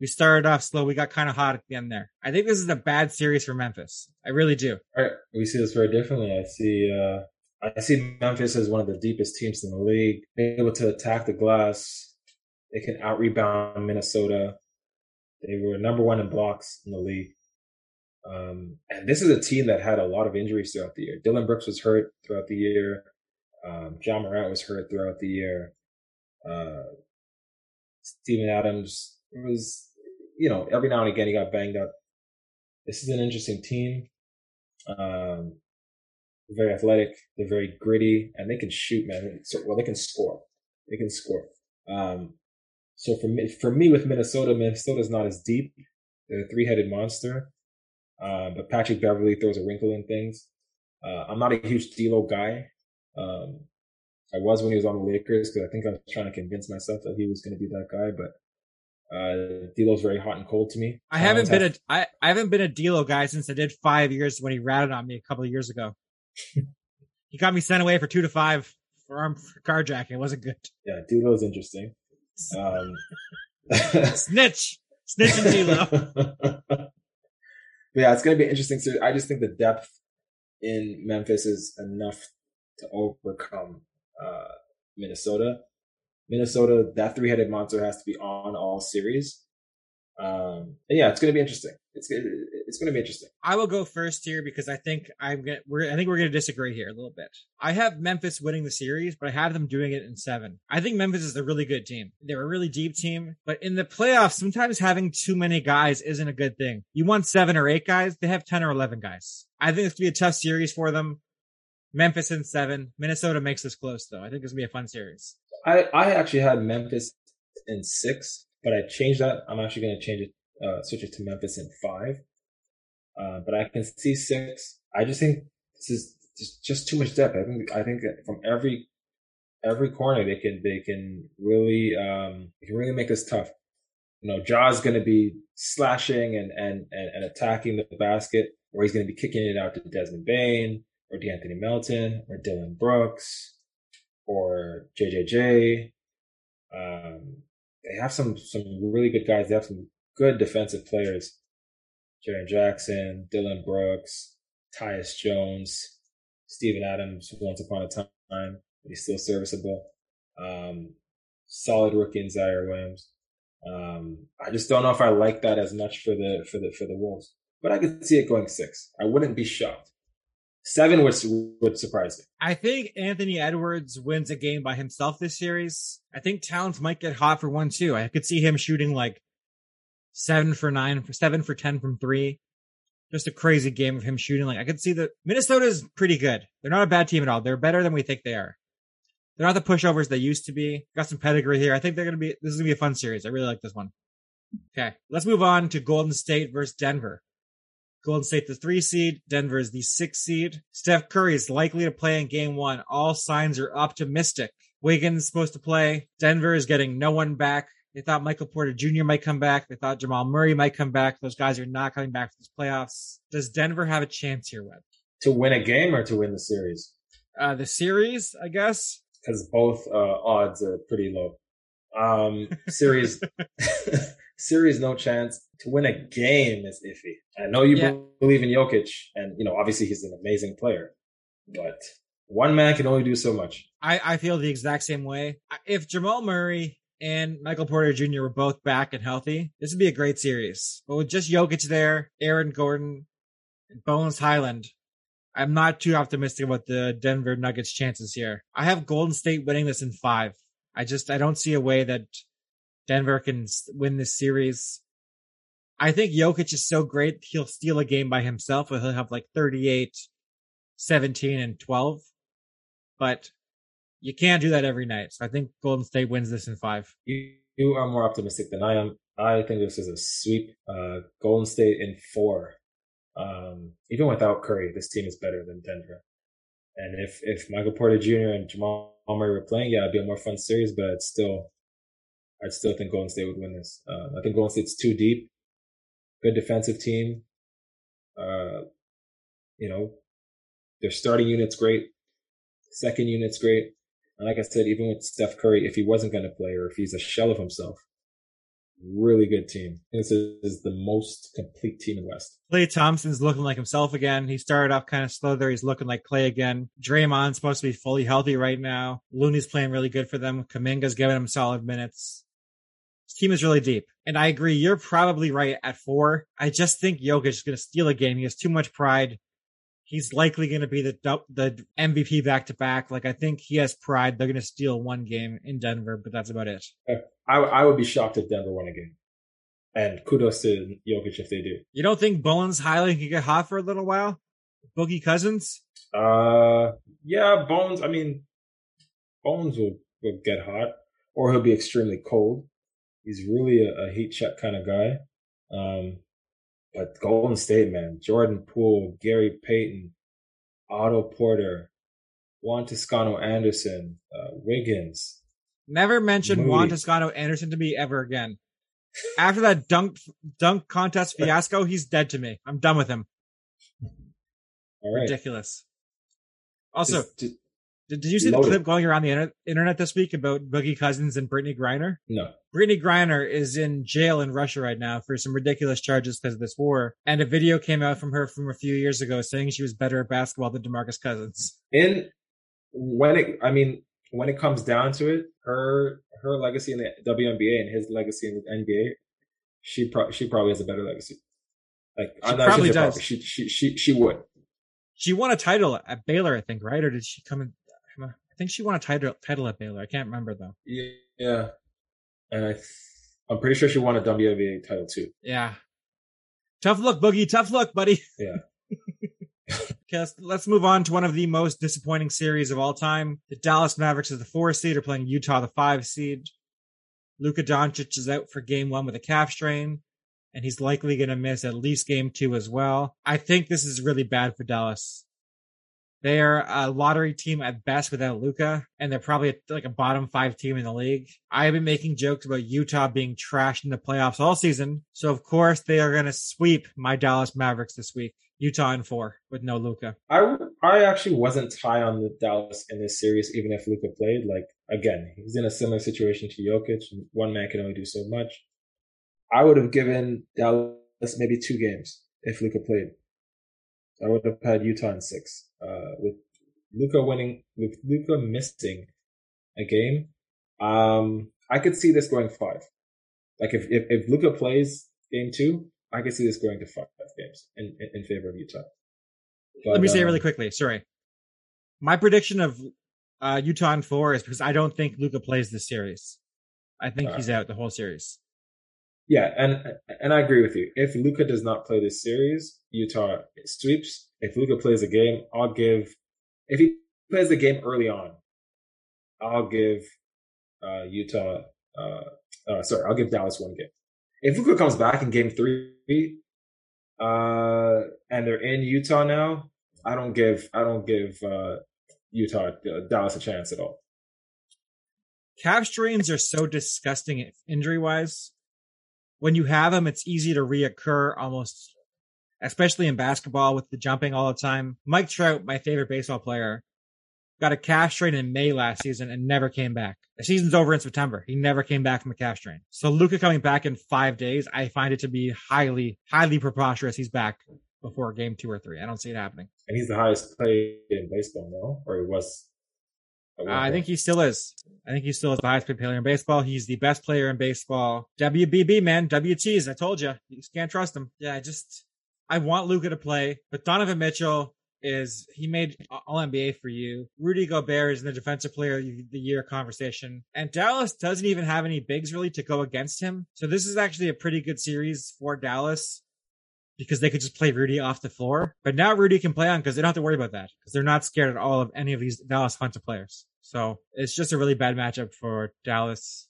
We started off slow. We got kind of hot at the end there. I think this is a bad series for Memphis. I really do. All right. We see this very differently. I see uh, I see Memphis as one of the deepest teams in the league, able to attack the glass. They can out rebound Minnesota. They were number one in blocks in the league. Um, and this is a team that had a lot of injuries throughout the year. Dillon Brooks was hurt throughout the year. Um, Ja Morant was hurt throughout the year. Uh, Steven Adams was, you know, every now and again he got banged up. This is an interesting team. Um, very athletic. They're very gritty, and they can shoot, man. So, well, they can score. They can score. Um, so for me, for me with Minnesota, Minnesota's not as deep. They're a three-headed monster. Uh, but Patrick Beverley throws a wrinkle in things. Uh, I'm not a huge D'Lo guy. Um, I was when he was on the Lakers because I think I was trying to convince myself that he was going to be that guy. But uh, D'Lo's very hot and cold to me. I haven't been a I, I haven't been a D'Lo guy since I did five years when he ratted on me a couple of years ago he got me sent away for two to five for armed carjacking. It wasn't good. Yeah, D'Lo's interesting. Um, *laughs* Snitch, snitch and D'Lo. *laughs* yeah, it's going to be interesting. So I just think the depth in Memphis is enough to overcome uh, Minnesota. Minnesota, that three-headed monster has to be on all series. Um, yeah, it's going to be interesting. It's it's going to be interesting. I will go first here because I think I'm gonna, we're I think we're going to disagree here a little bit. I have Memphis winning the series, but I have them doing it in seven. I think Memphis is a really good team. They're a really deep team, but in the playoffs, sometimes having too many guys isn't a good thing. You want seven or eight guys, they have ten or eleven guys. I think it's going to be a tough series for them. Memphis in seven. Minnesota makes this close though. I think it's going to be a fun series. I I actually had Memphis in six but I changed that. I'm actually going to change it, uh, switch it to Memphis in five. Uh, but I can see six. I just think this is just, just too much depth. I think, I think from every, every corner they can, they can really, um, they can really make this tough. You know, Ja's going to be slashing and, and, and, and attacking the basket, or he's going to be kicking it out to Desmond Bane or De'Anthony Melton or Dillon Brooks or JJJ. Um, they have some some really good guys. They have some good defensive players. Jaren Jackson, Dillon Brooks, Tyus Jones, Steven Adams. Once upon a time, he's still serviceable. Um, solid rookie in Ziaire Williams. Um, I just don't know if I like that as much for the for the for the Wolves, but I could see it going six. I wouldn't be shocked. Seven would would surprise me. I think Anthony Edwards wins a game by himself this series. I think Towns might get hot for one too. I could see him shooting like seven for nine for seven for ten from three. Just a crazy game of him shooting. Like I could see that Minnesota's pretty good. They're not a bad team at all. They're better than we think they are. They're not the pushovers they used to be. Got some pedigree here. I think they're gonna be. This is gonna be a fun series. I really like this one. Okay, let's move on to Golden State versus Denver. Golden State the three seed, Denver is the six seed. Steph Curry is likely to play in game one. All signs are optimistic. Wiggins supposed to play. Denver is getting no one back. They thought Michael Porter Jr. might come back. They thought Jamal Murray might come back. Those guys are not coming back for these playoffs. Does Denver have a chance here, Webb? To win a game or to win the series? Uh, the series, I guess. Because both uh, odds are pretty low. Um, *laughs* series, *laughs* series, no chance. To win a game is iffy. I know you yeah. believe in Jokic, and you know obviously he's an amazing player, but one man can only do so much. I, I feel the exact same way. If Jamal Murray and Michael Porter Jr. were both back and healthy, this would be a great series. But with just Jokic there, Aaron Gordon, and Bones Hyland, I'm not too optimistic about the Denver Nuggets chances here. I have Golden State winning this in five. I just, I don't see a way that Denver can win this series. I think Jokic is so great, he'll steal a game by himself. He'll have like 38, 17, and 12. But you can't do that every night. So I think Golden State wins this in five. You, you are more optimistic than I am. I think this is a sweep. Uh, Golden State in four. Um, even without Curry, this team is better than Denver. And if if Michael Porter Jr. and Jamal Murray were playing, yeah, it'd be a more fun series. But it's still, I'd still think Golden State would win this. Uh, I think Golden State's too deep. Good defensive team. Uh, you know, their starting unit's great. Second unit's great. And like I said, even with Steph Curry, if he wasn't going to play or if he's a shell of himself, really good team. This is the most complete team in the West. Klay Thompson's looking like himself again. He started off kind of slow there. He's looking like Klay again. Draymond's supposed to be fully healthy right now. Looney's playing really good for them. Kuminga's giving him solid minutes. This team is really deep. And I agree, you're probably right at four. I just think Jokic is going to steal a game. He has too much pride he's likely going to be the the MVP back to back. Like I think he has pride. They're going to steal one game in Denver, but that's about it. I I would be shocked if Denver won a game. And kudos to Jokic if they do. You don't think Bones Hyland can get hot for a little while? Boogie Cousins? Uh, yeah, Bones. I mean, Bones will, will get hot, or he'll be extremely cold. He's really a, a heat check kind of guy. Um, but Golden State, man, Jordan Poole, Gary Payton, Otto Porter, Juan Toscano Anderson, uh, Wiggins. Never mention Moody. Juan Toscano Anderson to me ever again. After that dunk dunk contest *laughs* fiasco, he's dead to me. I'm done with him. All right. Ridiculous. Also, just, just, did, did you see Loaded. the clip going around the inter- internet this week about Boogie Cousins and Brittney Griner? No. Brittney Griner is in jail in Russia right now for some ridiculous charges because of this war. And a video came out from her from a few years ago saying she was better at basketball than DeMarcus Cousins. In when it, I mean, when it comes down to it, her her legacy in the WNBA and his legacy in the NBA, she pro- she probably has a better legacy. Like she I'm not probably does. Probably. She she she she would. She won a title at Baylor, I think, right? Or did she come in? I think she won a title title at Baylor. I can't remember though. Yeah, and I, I'm pretty sure she won a WNBA title too. Yeah. Tough luck, Boogie. Tough luck, buddy. Yeah. *laughs* okay, let's, let's move on to one of the most disappointing series of all time. The Dallas Mavericks is the four seed are playing Utah, the five seed. Luka Doncic is out for game one with a calf strain, and he's likely going to miss at least game two as well. I think this is really bad for Dallas. They are a lottery team at best without Luka, and they're probably like a bottom five team in the league. I have been making jokes about Utah being trashed in the playoffs all season, so of course they are going to sweep my Dallas Mavericks this week. Utah in four with no Luka. I I actually wasn't high on the Dallas in this series, even if Luka played. Like again, he's in a similar situation to Jokic. One man can only do so much. I would have given Dallas maybe two games if Luka played. I would have had Utah in six. Uh, with Luka winning, with Luka missing a game, um, I could see this going five. Like if if, if Luka plays game two, I could see this going to five games in in, in favor of Utah. But, Let me say um, really quickly. Sorry, my prediction of uh, Utah in four is because I don't think Luka plays this series. I think uh, he's out the whole series. Yeah, and and I agree with you. If Luka does not play this series, Utah sweeps. If Luka plays a game, I'll give. If he plays the game early on, I'll give uh, Utah. Uh, uh, sorry, I'll give Dallas one game. If Luka comes back in Game Three, uh, and they're in Utah now, I don't give. I don't give uh, Utah uh, Dallas a chance at all. Calf strains are so disgusting injury wise when you have them, it's easy to reoccur almost, especially in basketball with the jumping all the time. Mike Trout, my favorite baseball player, got a calf strain in May last season and never came back. The season's over in September. He never came back from a calf strain. So Luka coming back in five days, I find it to be highly, highly preposterous. He's back before game two or three. I don't see it happening. And he's the highest paid in baseball, no? Or he was Uh, I think he still is. I think he still is the highest paid player in baseball. He's the best player in baseball. WBB man, WTs. I told you, you just can't trust him. Yeah, I just I want Luka to play, but Donovan Mitchell is he made All NBA for you. Rudy Gobert is in the Defensive Player of the Year conversation, and Dallas doesn't even have any bigs really to go against him. So this is actually a pretty good series for Dallas because they could just play Rudy off the floor. But now Rudy can play on because they don't have to worry about that because they're not scared at all of any of these Dallas offensive players. So it's just a really bad matchup for Dallas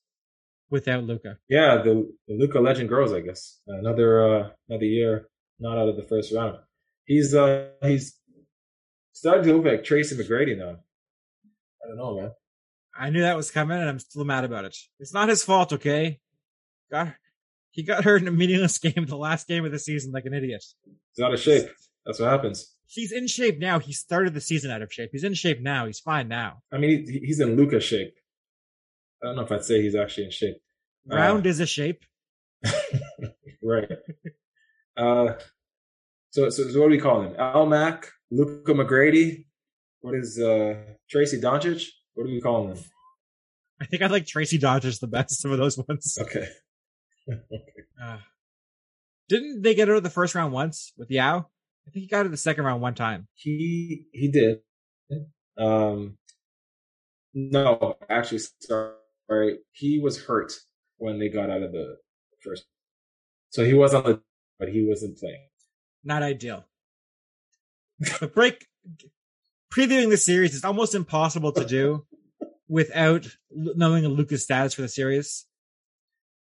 without Luka. Yeah, the, the Luka legend grows, I guess. Another uh, another year not out of the first round. He's uh he's starting to look like Tracy McGrady now. I don't know, man. I knew that was coming, and I'm still mad about it. It's not his fault, okay? Got he got hurt in a meaningless *laughs* game, the last game of the season, like an idiot. He's out of shape. That's what happens. He's in shape now. He started the season out of shape. He's in shape now. He's fine now. I mean, he, he's in Luka shape. I don't know if I'd say he's actually in shape. Round uh, is a shape. *laughs* right. Uh, so, so, so what do we call him? Al Mac, Luka McGrady. What is uh Tracy Doncic? What do we call him? I think I like Tracy Doncic the best. Some of those ones. Okay. *laughs* okay. Uh, didn't they get out of the first round once with Yao? I think he got out of the second round one time. He he did. Um, no, actually, sorry, he was hurt when they got out of the first. So he was on the but he wasn't playing. Not ideal. the break previewing the series is almost impossible to do *laughs* without knowing Luka's status for the series.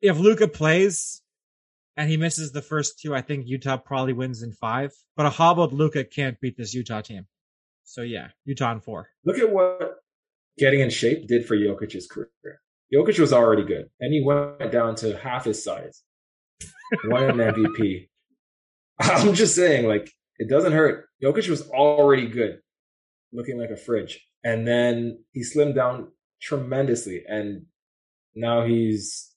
If Luka plays and he misses the first two, I think Utah probably wins in five. But a hobbled Luka can't beat this Utah team. So yeah, Utah in four. Look at what getting in shape did for Jokic's career. Jokic was already good, and he went down to half his size won an MVP. *laughs* I'm just saying, like, it doesn't hurt. Jokic was already good, looking like a fridge. And then he slimmed down tremendously. And now he's,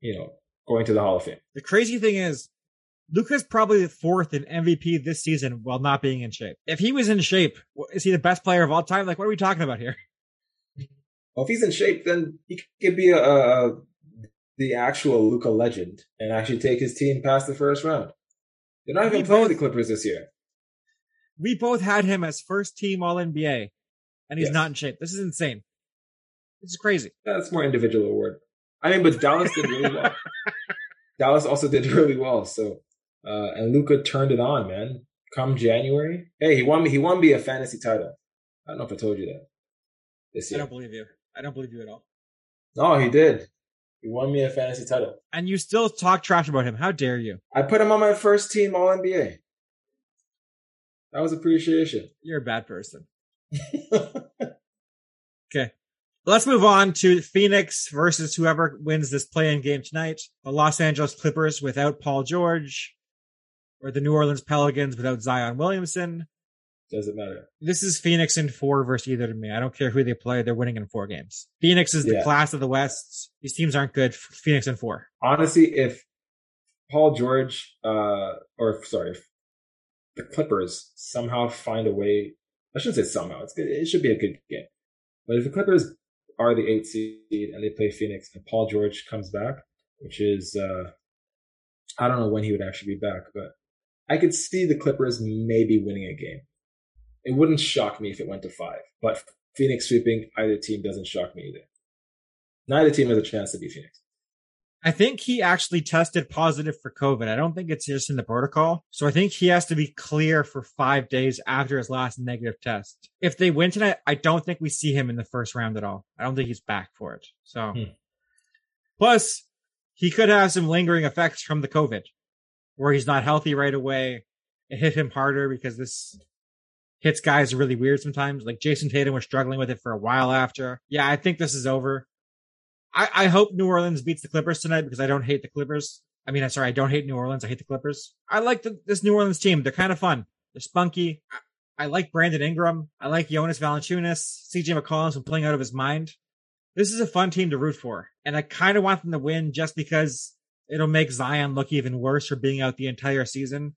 you know, going to the Hall of Fame. The crazy thing is, Luka's probably the fourth in MVP this season while not being in shape. If he was in shape, is he the best player of all time? Like, what are we talking about here? *laughs* Well, if he's in shape, then he could be a, a the actual Luka legend and actually take his team past the first round. They're not even we playing both, the Clippers this year. We both had him as first team All NBA, and he's yes. not in shape. This is insane. This is crazy. That's more individual award. I mean, but Dallas did really well. Dallas also did really well. So, uh, and Luka turned it on, man. Come January, hey, he won me. He won me a fantasy title. I don't know if I told you that. This year. I don't believe you. I don't believe you at all. No, he did. He won me a fantasy title. And you still talk trash about him. How dare you? I put him on my first team All NBA. That was appreciation. You're a bad person. *laughs* okay. Let's move on to Phoenix versus whoever wins this play-in game tonight. The Los Angeles Clippers without Paul George, or the New Orleans Pelicans without Zion Williamson. Doesn't matter. This is Phoenix in four versus either to me. I don't care who they play. They're winning in four games. Phoenix is the yeah. class of the West. These teams aren't good. Phoenix in four. Honestly, if Paul George, uh, or sorry, if the Clippers somehow find a way, I shouldn't say somehow. It's good. It should be a good game. But if the Clippers are the eight seed and they play Phoenix and Paul George comes back, which is, uh, I don't know when he would actually be back, but I could see the Clippers maybe winning a game. It wouldn't shock me if it went to five, but Phoenix sweeping either team doesn't shock me either. Neither team has a chance to beat Phoenix. I think he actually tested positive for COVID. I don't think it's just in the protocol. So I think he has to be clear for five days after his last negative test. If they win tonight, I don't think we see him in the first round at all. I don't think he's back for it. So, hmm. plus, he could have some lingering effects from the COVID where he's not healthy right away. It hit him harder because this hits guys really weird sometimes. Like Jayson Tatum was struggling with it for a while after. Yeah, I think this is over. I, I hope New Orleans beats the Clippers tonight because I don't hate the Clippers. I mean, I'm sorry, I don't hate New Orleans. I hate the Clippers. I like the, this New Orleans team. They're kind of fun. They're spunky. I, I like Brandon Ingram. I like Jonas Valanciunas. CJ McCollum's been playing out of his mind. This is a fun team to root for. And I kind of want them to win just because it'll make Zion look even worse for being out the entire season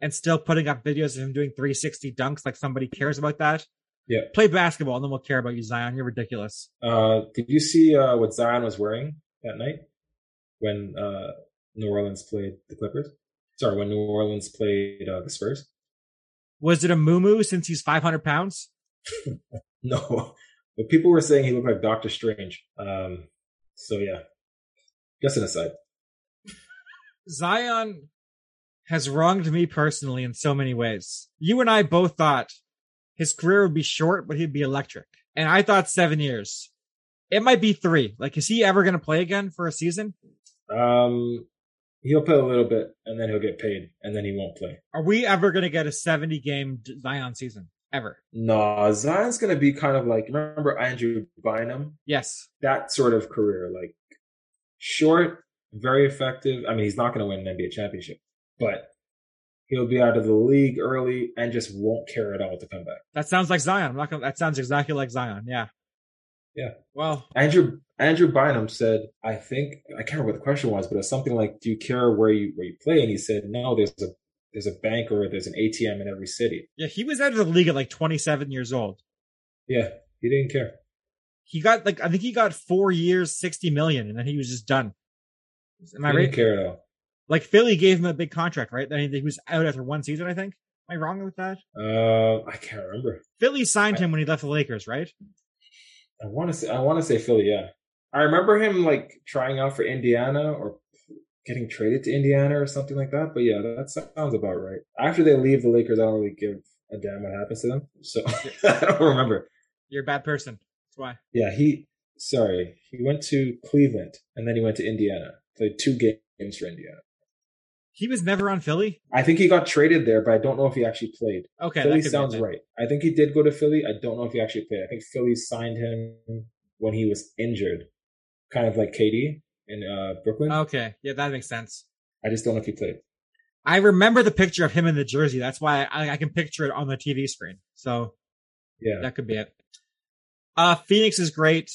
and still putting up videos of him doing 360 dunks like somebody cares about that. Yeah. Play basketball, and then we'll care about you, Zion. You're ridiculous. Uh, did you see uh, what Zion was wearing that night when uh, New Orleans played the Clippers? Sorry, when New Orleans played uh, the Spurs. Was it a moo since he's 500 pounds? *laughs* no, but people were saying he looked like Doctor Strange. Um, so yeah, just an aside. Zion has wronged me personally in so many ways. You and I both thought his career would be short, but he'd be electric. And I thought seven years. It might be three. Like, is he ever going to play again for a season? Um, he'll play a little bit and then he'll get paid and then he won't play. Are we ever going to get a 70 game Zion season? Ever? No, Zion's going to be kind of like, remember Andrew Bynum? Yes. That sort of career, like short, very effective. I mean, he's not going to win an NBA championship, but he'll be out of the league early and just won't care at all to come back. That sounds like Zion. I'm not gonna, that sounds exactly like Zion. Yeah. Yeah. Well, Andrew Andrew Bynum said, I think I can't remember what the question was, but it's something like, "Do you care where you where you play?" And he said, "No, there's a there's a bank or there's an ATM in every city." Yeah, he was out of the league at like 27 years old. Yeah, he didn't care. He got like I think he got four years, 60 million, and then he was just done. Am I he right? Didn't care at all. Like Philly gave him a big contract, right? Then he was out after one season, I think. Am I wrong with that? Uh, I can't remember. Philly signed I, him when he left the Lakers, right? I want to say I want to say Philly. Yeah, I remember him like trying out for Indiana or getting traded to Indiana or something like that. But yeah, that sounds about right. After they leave the Lakers, I don't really give a damn what happens to them. So *laughs* I don't remember. You're a bad person. That's why. Yeah, he. Sorry, he went to Cleveland and then he went to Indiana. Played two games for Indiana. He was never on Philly. I think he got traded there, but I don't know if he actually played. Okay, Philly sounds right. I think he did go to Philly. I don't know if he actually played. I think Philly signed him when he was injured, kind of like KD in uh, Brooklyn. Okay, yeah, that makes sense. I just don't know if he played. I remember the picture of him in the jersey. That's why I, I can picture it on the TV screen. So, yeah, that could be it. Uh, Phoenix is great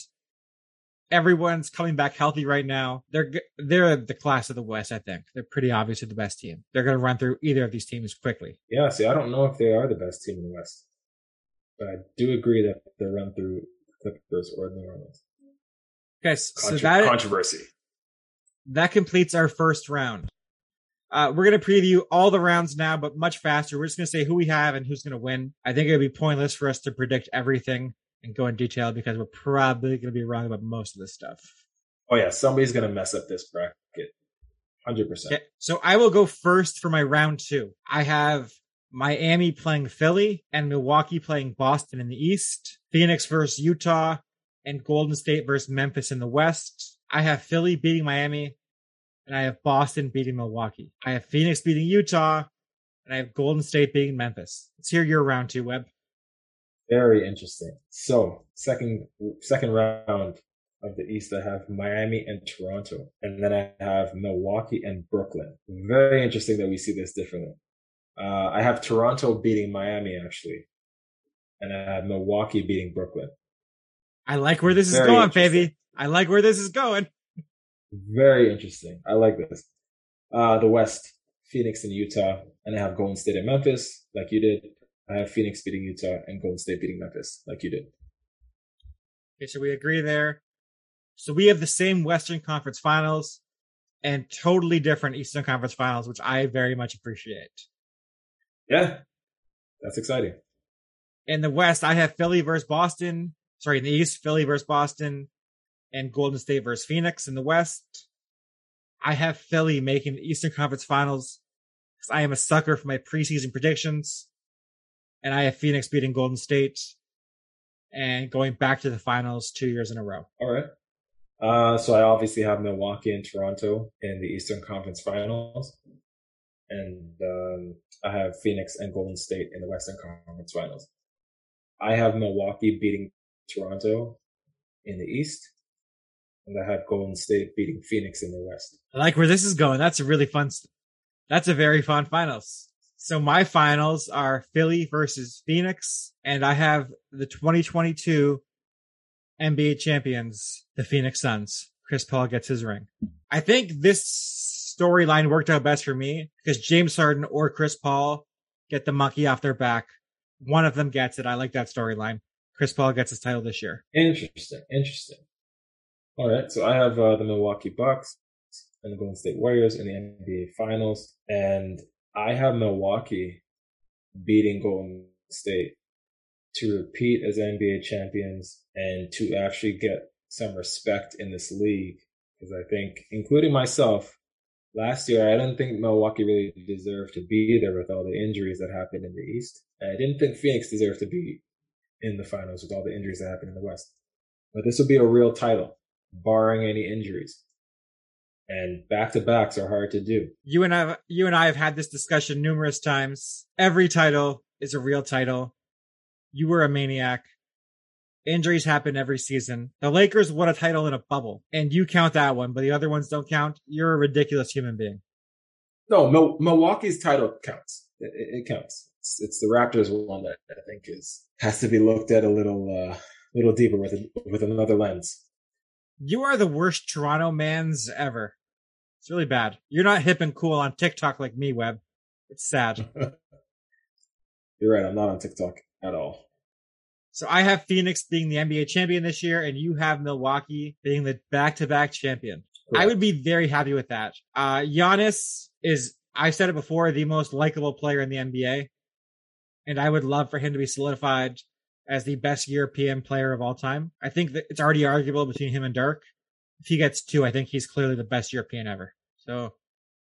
everyone's coming back healthy right now. They're they're the class of the West. I think they're pretty obviously the best team. They're going to run through either of these teams quickly. Yeah. See, I don't know if they are the best team in the West, but I do agree that they run through the Clippers or New Orleans. Okay, so Contro- that controversy that completes our first round. Uh, we're going to preview all the rounds now, but much faster. We're just going to say who we have and who's going to win. I think it would be pointless for us to predict everything and go in detail because we're probably going to be wrong about most of this stuff. Oh yeah, somebody's going to mess up this bracket. 100%. Okay, so I will go first for my round 2. I have Miami playing Philly and Milwaukee playing Boston in the East, Phoenix versus Utah and Golden State versus Memphis in the West. I have Philly beating Miami and I have Boston beating Milwaukee. I have Phoenix beating Utah and I have Golden State beating Memphis. Let's hear your round 2, Webb. Very interesting. So second second round of the East, I have Miami and Toronto, and then I have Milwaukee and Brooklyn. Very interesting that we see this differently. Uh, I have Toronto beating Miami actually, and I have Milwaukee beating Brooklyn. I like where this Very is going, baby. I like where this is going. Very interesting. I like this. Uh, the West, Phoenix and Utah, and I have Golden State and Memphis, like you did. I have Phoenix beating Utah and Golden State beating Memphis, like you did. Okay, so we agree there. So we have the same Western Conference Finals and totally different Eastern Conference Finals, which I very much appreciate. Yeah, that's exciting. In the West, I have Philly versus Boston. Sorry, in the East, Philly versus Boston and Golden State versus Phoenix. In the West, I have Philly making the Eastern Conference Finals because I am a sucker for my preseason predictions and I have Phoenix beating Golden State and going back to the finals two years in a row. All right. Uh, so I obviously have Milwaukee and Toronto in the Eastern Conference Finals, and um, I have Phoenix and Golden State in the Western Conference Finals. I have Milwaukee beating Toronto in the East, and I have Golden State beating Phoenix in the West. I like where this is going. That's a really fun. That's a very fun finals. So my finals are Philly versus Phoenix, and I have the 2022 NBA champions, the Phoenix Suns. Chris Paul gets his ring. I think this storyline worked out best for me because James Harden or Chris Paul get the monkey off their back one of them gets it. I like that storyline. Chris Paul gets his title this year. Interesting. Interesting. All right. So I have uh, the Milwaukee Bucks and the Golden State Warriors in the NBA Finals, and I have Milwaukee beating Golden State to repeat as NBA champions and to actually get some respect in this league. Because I think, including myself, last year I didn't think Milwaukee really deserved to be there with all the injuries that happened in the East. I didn't think Phoenix deserved to be in the finals with all the injuries that happened in the West. But this will be a real title, barring any injuries. And back to backs are hard to do. You and I, you and I have had this discussion numerous times. Every title is a real title. You were a maniac. Injuries happen every season. The Lakers won a title in a bubble, and you count that one, but the other ones don't count. You're a ridiculous human being. No, Mil- Milwaukee's title counts. It, it counts. It's, it's, the Raptors one that I think is has to be looked at a little uh, little deeper with a, with another lens. You are the worst Toronto mans ever. It's really bad. You're not hip and cool on TikTok like me, Webb. It's sad. *laughs* You're right. I'm not on TikTok at all. So I have Phoenix being the NBA champion this year, and you have Milwaukee being the back-to-back champion. I would be very happy with that. Uh, Giannis is, I've said it before, the most likable player in the NBA. And I would love for him to be solidified as the best European player of all time. I think that it's already arguable between him and Dirk. If he gets two, I think he's clearly the best European ever. So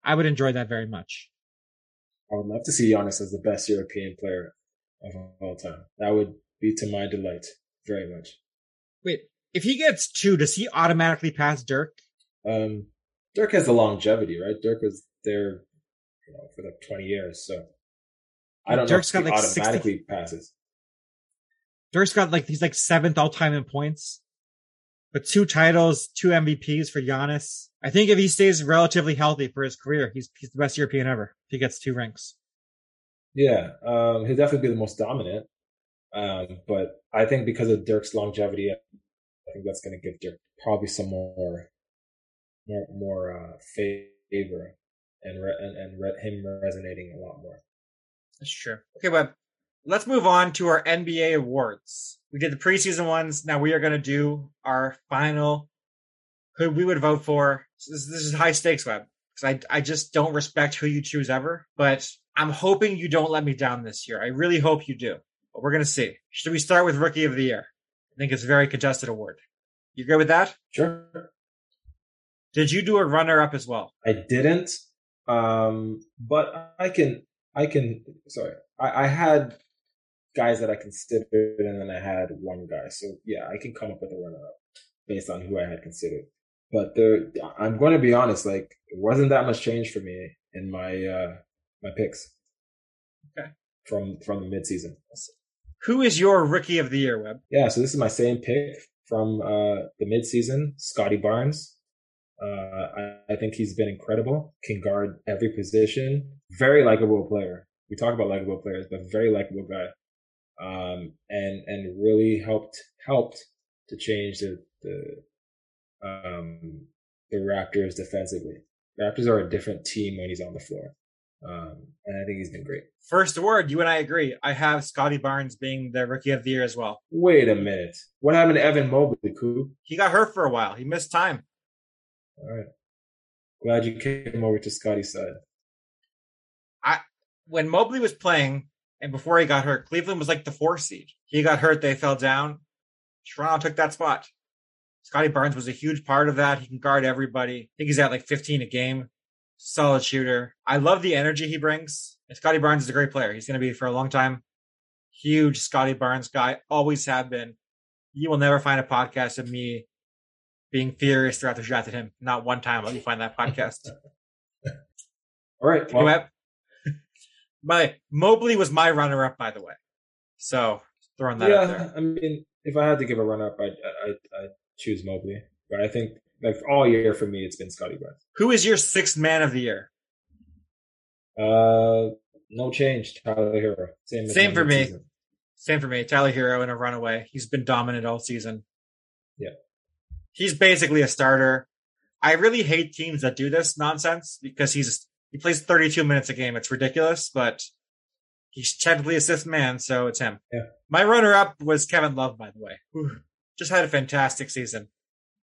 I would enjoy that very much. I would love to see Giannis as the best European player of all time. That would be to my delight very much. Wait, if he gets two, does he automatically pass Dirk? Um, Dirk has the longevity, right? Dirk was there, you know, for like twenty years, so I don't Dirk's know if got like automatically 60... passes. Dirk's got like he's like seventh all time in points, but two titles, two MVPs for Giannis. I think if he stays relatively healthy for his career, he's he's the best European ever. If he gets two rings. Yeah, um, he'll definitely be the most dominant. Um, but I think because of Dirk's longevity, I think that's going to give Dirk probably some more, more, more uh, favor and re- and, and re- him resonating a lot more. That's true. Okay, but let's move on to our NBA awards. We did the preseason ones. Now we are going to do our final who we would vote for. This, this is high stakes, Webb, because I I just don't respect who you choose ever. But I'm hoping you don't let me down this year. I really hope you do. But we're going to see. Should we start with Rookie of the Year? I think it's a very contested award. You agree with that? Sure. Did you do a runner up as well? I didn't. Um, but I can, I can, sorry. I, I had guys that I considered and then I had one guy. So yeah, I can come up with a runner up based on who I had considered. But there, I'm going to be honest, like it wasn't that much change for me in my, uh, my picks. Okay. From, from the midseason. Who is your rookie of the year, Webb? Yeah, so this is my same pick from uh, the midseason, Scottie Barnes. Uh, I, I, think he's been incredible. Can guard every position. Very likable player. We talk about likable players, but very likable guy. Um, and and really helped helped to change the the um, the Raptors defensively. Raptors are a different team when he's on the floor. Um, and I think he's been great. First award, you and I agree. I have Scottie Barnes being the rookie of the year as well. Wait a minute. What happened to Evan Mobley, Coop? He got hurt for a while. He missed time. All right. Glad you came over to Scottie's side. I when Mobley was playing and before he got hurt, Cleveland was like the four seed. He got hurt, they fell down. Toronto took that spot. Scottie Barnes was a huge part of that. He can guard everybody. I think he's at like 15 a game solid shooter. I love the energy he brings. And Scottie Barnes is a great player. He's going to be for a long time. Huge Scottie Barnes guy. Always have been. You will never find a podcast of me being furious throughout the draft at him. Not one time will you find that *laughs* podcast. All right. Well. My Mobley was my runner up, by the way. So throwing that yeah, there. I mean, if I had to give a runner up, I'd, I'd, I'd choose Mobley. But I think like all year for me, it's been Scottie Barnes. Who is your sixth man of the year? Uh, no change. Tyler Herro. Same. Same for me. Season. Same for me. Tyler Herro in a runaway. He's been dominant all season. Yeah. He's basically a starter. I really hate teams that do this nonsense because he's he plays 32 minutes a game. It's ridiculous, but He's technically a sixth man, so it's him. Yeah. My runner up was Kevin Love, by the way. Whew. Just had a fantastic season.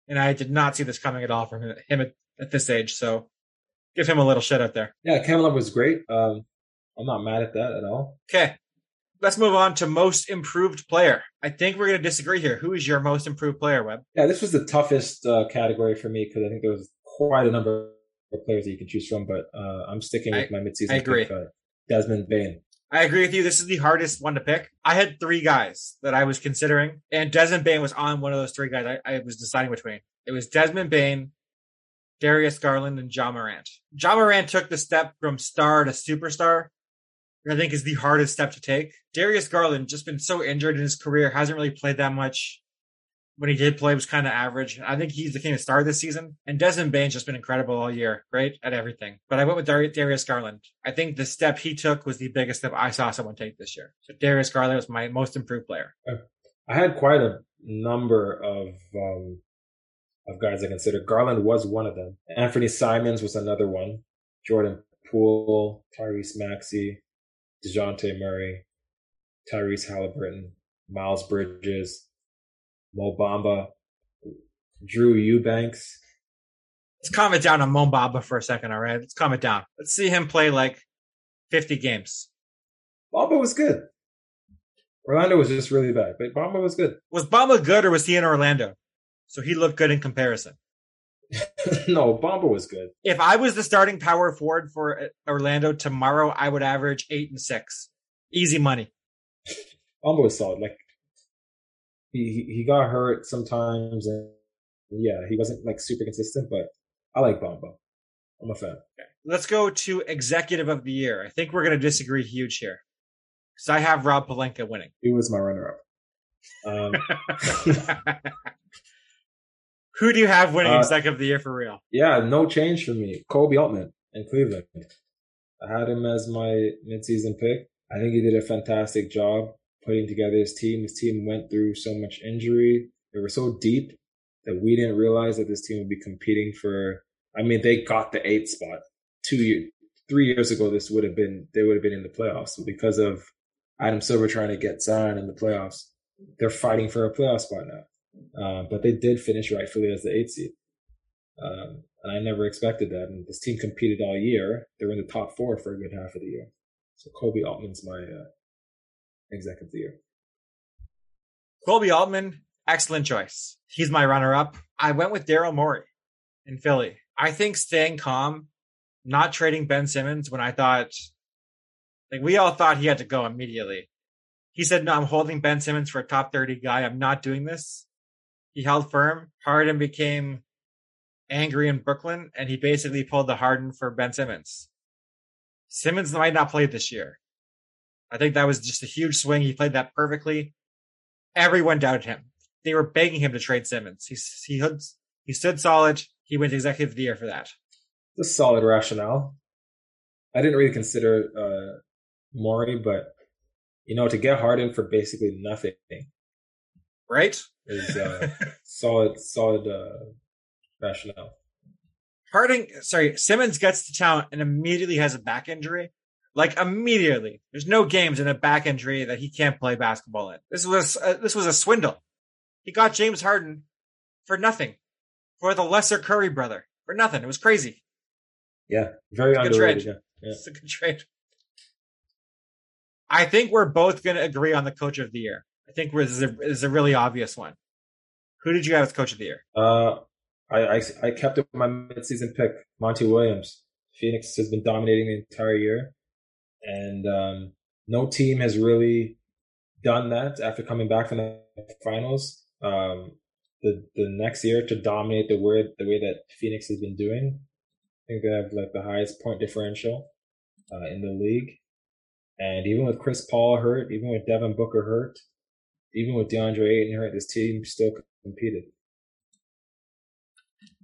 And I did not see this coming at all from him at, at this age. So give him a little shit out there. Yeah, Kevin Love was great. Um, I'm not mad at that at all. Okay. Let's move on to most improved player. I think we're going to disagree here. Who is your most improved player, Webb? Yeah, this was the toughest uh, category for me because I think there was quite a number players that you can choose from, but uh, I'm sticking with I- my midseason I agree. pick, uh, Desmond Bane. I agree with you. This is the hardest one to pick. I had three guys that I was considering, and Desmond Bane was on one of those three guys I, I was deciding between. It was Desmond Bane, Darius Garland, and Ja Morant. Ja Morant took the step from star to superstar, which I think is the hardest step to take. Darius Garland just been so injured in his career, hasn't really played that much. When he did play, was kind of average. I think he's the king of star this season. And Desmond Bane's just been incredible all year, great at everything. But I went with Dar- Darius Garland. I think the step he took was the biggest step I saw someone take this year. So Darius Garland was my most improved player. I had quite a number of um, of guys I considered. Garland was one of them. Anthony Simons was another one. Jordan Poole, Tyrese Maxey, DeJounte Murray, Tyrese Halliburton, Miles Bridges, Mo Bamba, Drew Eubanks. Let's calm it down on Mo Bamba for a second, all right? Let's calm it down. Let's see him play like 50 games. Bamba was good. Orlando was just really bad, but Bamba was good. Was Bamba good or was he in Orlando? So he looked good in comparison. *laughs* no, Bamba was good. If I was the starting power forward for uh, Orlando tomorrow, I would average eight and six. Easy money. *laughs* Bamba was solid. Like he he got hurt sometimes, and yeah, he wasn't like super consistent. But I like Bamba. I'm a fan. Let's go to executive of the year. I think we're going to disagree huge here. Because I have Rob Pelinka winning. He was my runner up. Um, *laughs* Who do you have winning Uh, executive of the year for real? yeah, no change for me. Koby Altman in Cleveland. I had him as my midseason pick. I think he did a fantastic job putting together his team. His team went through so much injury. They were so deep that we didn't realize that this team would be competing for. I mean, they got the eighth spot two years, three years ago. This would have been they would have been in the playoffs because of Adam Silver trying to get Zion in the playoffs. They're fighting for a playoff spot now. Uh, but they did finish rightfully as the eighth seed. Um, and I never expected that. And this team competed all year. They were in the top four for a good half of the year. So Koby Altman's my uh, executive of the year. Koby Altman, excellent choice. He's my runner up. I went with Daryl Morey in Philly. I think staying calm, not trading Ben Simmons when I thought, like we all thought he had to go immediately. He said, no, I'm holding Ben Simmons for a top 30 guy. I'm not doing this. He held firm. Harden became angry in Brooklyn and he basically pulled the Harden for Ben Simmons. Simmons might not play this year. I think that was just a huge swing. He played that perfectly. Everyone doubted him. They were begging him to trade Simmons. He he hood- he stood solid. He went executive of the year for that. It's a solid rationale. I didn't really consider uh, Morey, but you know, to get Harden for basically nothing Right? is uh, *laughs* solid, solid uh, rationale. Harding, sorry, Simmons gets to town and immediately has a back injury. Like immediately, there's no games in a back injury that he can't play basketball in. This was uh, this was a swindle. He got James Harden for nothing, for the lesser Curry brother for nothing. It was crazy. Yeah, very Good underrated. trade. Yeah. Yeah. It's a good trade. I think we're both going to agree on the coach of the year. I think this is a, this is a really obvious one. Who did you have as coach of the year? Uh, I, I I kept my midseason pick, Monty Williams. Phoenix has been dominating the entire year, and um, no team has really done that after coming back from the finals. Um, the the next year to dominate the way the way that Phoenix has been doing. I think they have like the highest point differential uh, in the league, and even with Chris Paul hurt, even with Devin Booker hurt, even with DeAndre Ayton hurt, this team still competed.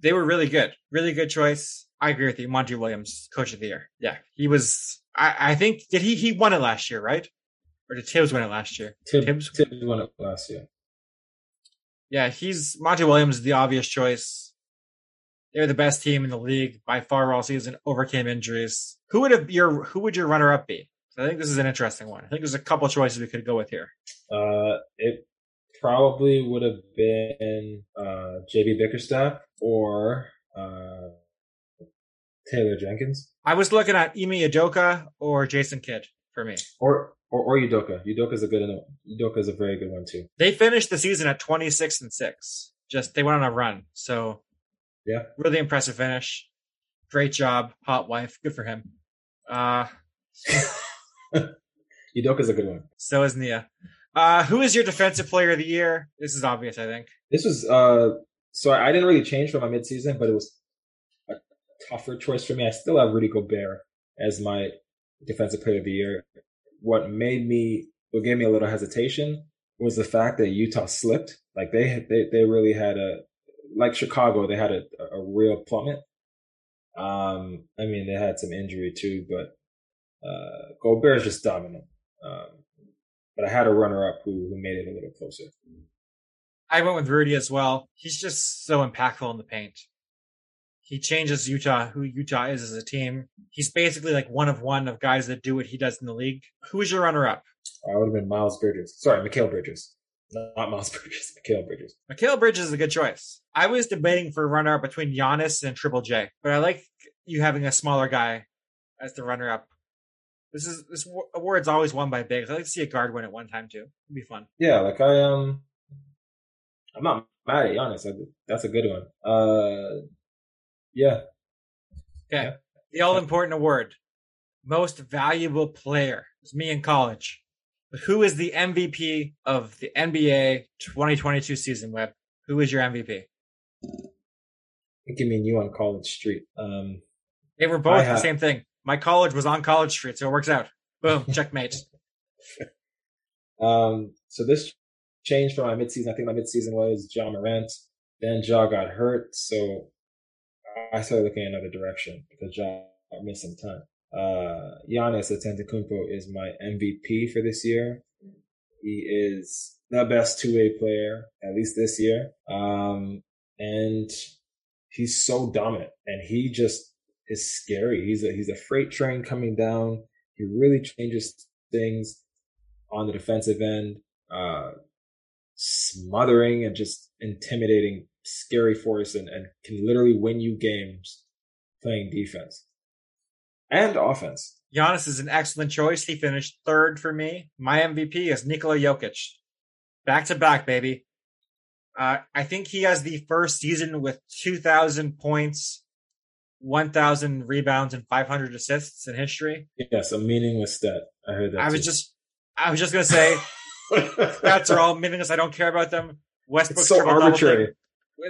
They were really good. Really good choice. I agree with you. Monty Williams, coach of the year. Yeah. He was, I, I think, did he, he won it last year, right? Or did Thibs win it last year? Thibs, Thibs? Thibs won it last year. Yeah. He's, Monty Williams is the obvious choice. They're the best team in the league by far all season, overcame injuries. Who would have your, who would your runner up be? I think this is an interesting one. I think there's a couple choices we could go with here. Uh, it probably would have been uh, JB Bickerstaff or uh, Taylor Jenkins. I was looking at Ime Udoka or Jason Kidd for me. Or or, or Udoka. Udoka's a good Udoka's a very good one too. They finished the season at 26 and 6. Just they went on a run. So yeah. Really impressive finish. Great job, hot wife. Good for him. Uh *laughs* Udoka's a good one. So is Nia. Uh, who is your defensive player of the year? This is obvious, I think. This was uh so I didn't really change from my midseason, but it was tougher choice for me. I still have Rudy Gobert as my defensive player of the year. What made me what gave me a little hesitation was the fact that Utah slipped. Like they they they really had a like Chicago, they had a, a real plummet. Um, I mean, they had some injury too, but uh, Gobert is just dominant. Um, but I had a runner up who, who made it a little closer. I went with Rudy as well. He's just so impactful in the paint. He changes Utah, who Utah is as a team. He's basically like one of one of guys that do what he does in the league. Who is your runner up? I would have been Miles Bridges. Sorry, Mikal Bridges. Not Miles *laughs* Bridges, Mikal Bridges. Mikal Bridges is a good choice. I was debating for runner up between Giannis and Triple J, but I like you having a smaller guy as the runner up. This is this award's always won by bigs. I like to see a guard win at one time too. It'd be fun. Yeah, like I um, I'm not mad at Giannis. That's a good one. Uh, yeah. Okay. The all important award, most valuable player. It's me in college. But who is the MVP of the NBA 2022 season, Webb? Who is your MVP? I think you mean you on College Street. Um, they were both the same thing. My college was on College Street, so it works out. Boom, *laughs* checkmate. um, so this changed from my midseason. I think my midseason was Ja Morant. Then Ja got hurt, so I started looking in another direction because Ja missed some time. Uh, Giannis Antetokounmpo is my MVP for this year. He is the best two-way player, at least this year. Um, and he's so dominant and he just is scary. He's a, he's a freight train coming down. He really changes things on the defensive end, uh, smothering and just intimidating, scary force and, and can literally win you games playing defense and offense. Giannis is an excellent choice. He finished third for me. My MVP is Nikola Jokic. Back to back, baby. Uh, I think he has the first season with 2,000 points, 1,000 rebounds, and 500 assists in history. Yes, a meaningless stat. I heard that. I too. was just, I was just gonna say, *laughs* stats are all meaningless. I don't care about them. Westbrook's it's so arbitrary.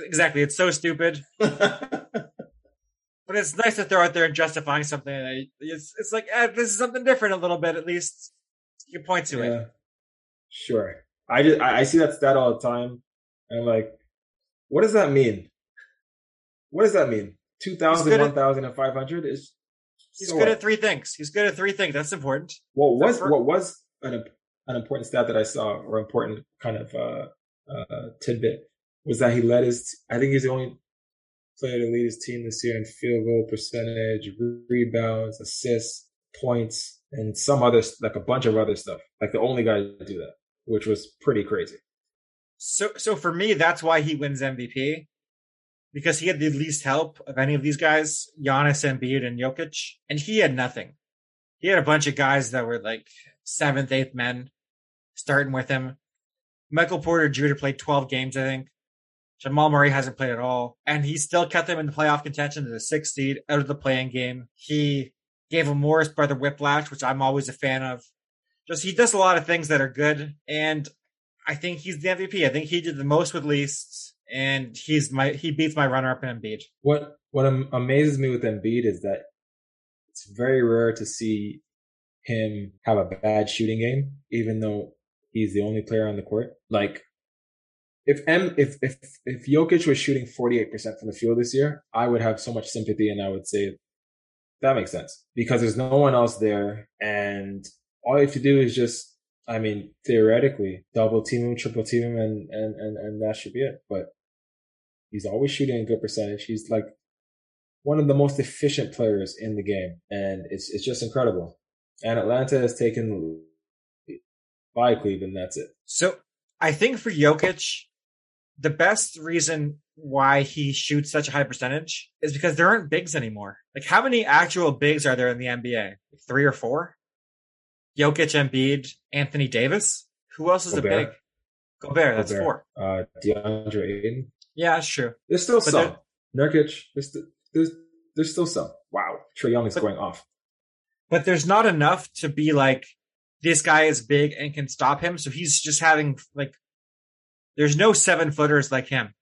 Exactly, it's so stupid. *laughs* but it's nice that they're out there and justifying something. It's it's like eh, this is something different a little bit. At least you point to yeah. it. Sure. I just I, see that stat all the time, and I'm like, what does that mean? What does that mean? 2,000, 1,000, and 500 is. He's so good what? at three things. He's good at three things. That's important. What was what was an an important stat that I saw, or important kind of uh, uh, tidbit, was that he led his. I think he's the only player to lead his team this year in field goal percentage, rebounds, assists, points, and some other like a bunch of other stuff. Like the only guy to do that, which was pretty crazy. So, so for me, that's why he wins MVP because he had the least help of any of these guys, Giannis, Embiid, and Jokic, and he had nothing. He had a bunch of guys that were like seventh, eighth men starting with him. Michael Porter Jr. played 12 games, I think. Jamal Murray hasn't played at all, and he still kept them in the playoff contention to the sixth seed out of the playing game. He gave him Morris brother whiplash, which I'm always a fan of. Just he does a lot of things that are good, and I think he's the MVP. I think he did the most with least, and he's my he beats my runner up in Embiid. What what amazes me with Embiid is that it's very rare to see him have a bad shooting game, even though he's the only player on the court. Like if M if if if Jokic was shooting 48% from the field this year, I would have so much sympathy and I would say that makes sense because there's no one else there and all you have to do is just I mean theoretically double team him, triple team him and and and, and that should be it. But he's always shooting a good percentage. He's like one of the most efficient players in the game and it's it's just incredible. And Atlanta has taken by Cleveland. That's it. So I think for Jokic, the best reason why he shoots such a high percentage is because there aren't bigs anymore. Like how many actual bigs are there in the NBA? Like three or four? Jokic, Embiid, Anthony Davis. Who else is Gobert. a big? Gobert. That's Gobert. four. Uh, DeAndre Ayton. Yeah, that's true. There's still but some. Nurkic. There's, there's there's still some. Wow, Trae Young is but, going off. But there's not enough to be like this guy is big and can stop him. So he's just having like there's no seven footers like him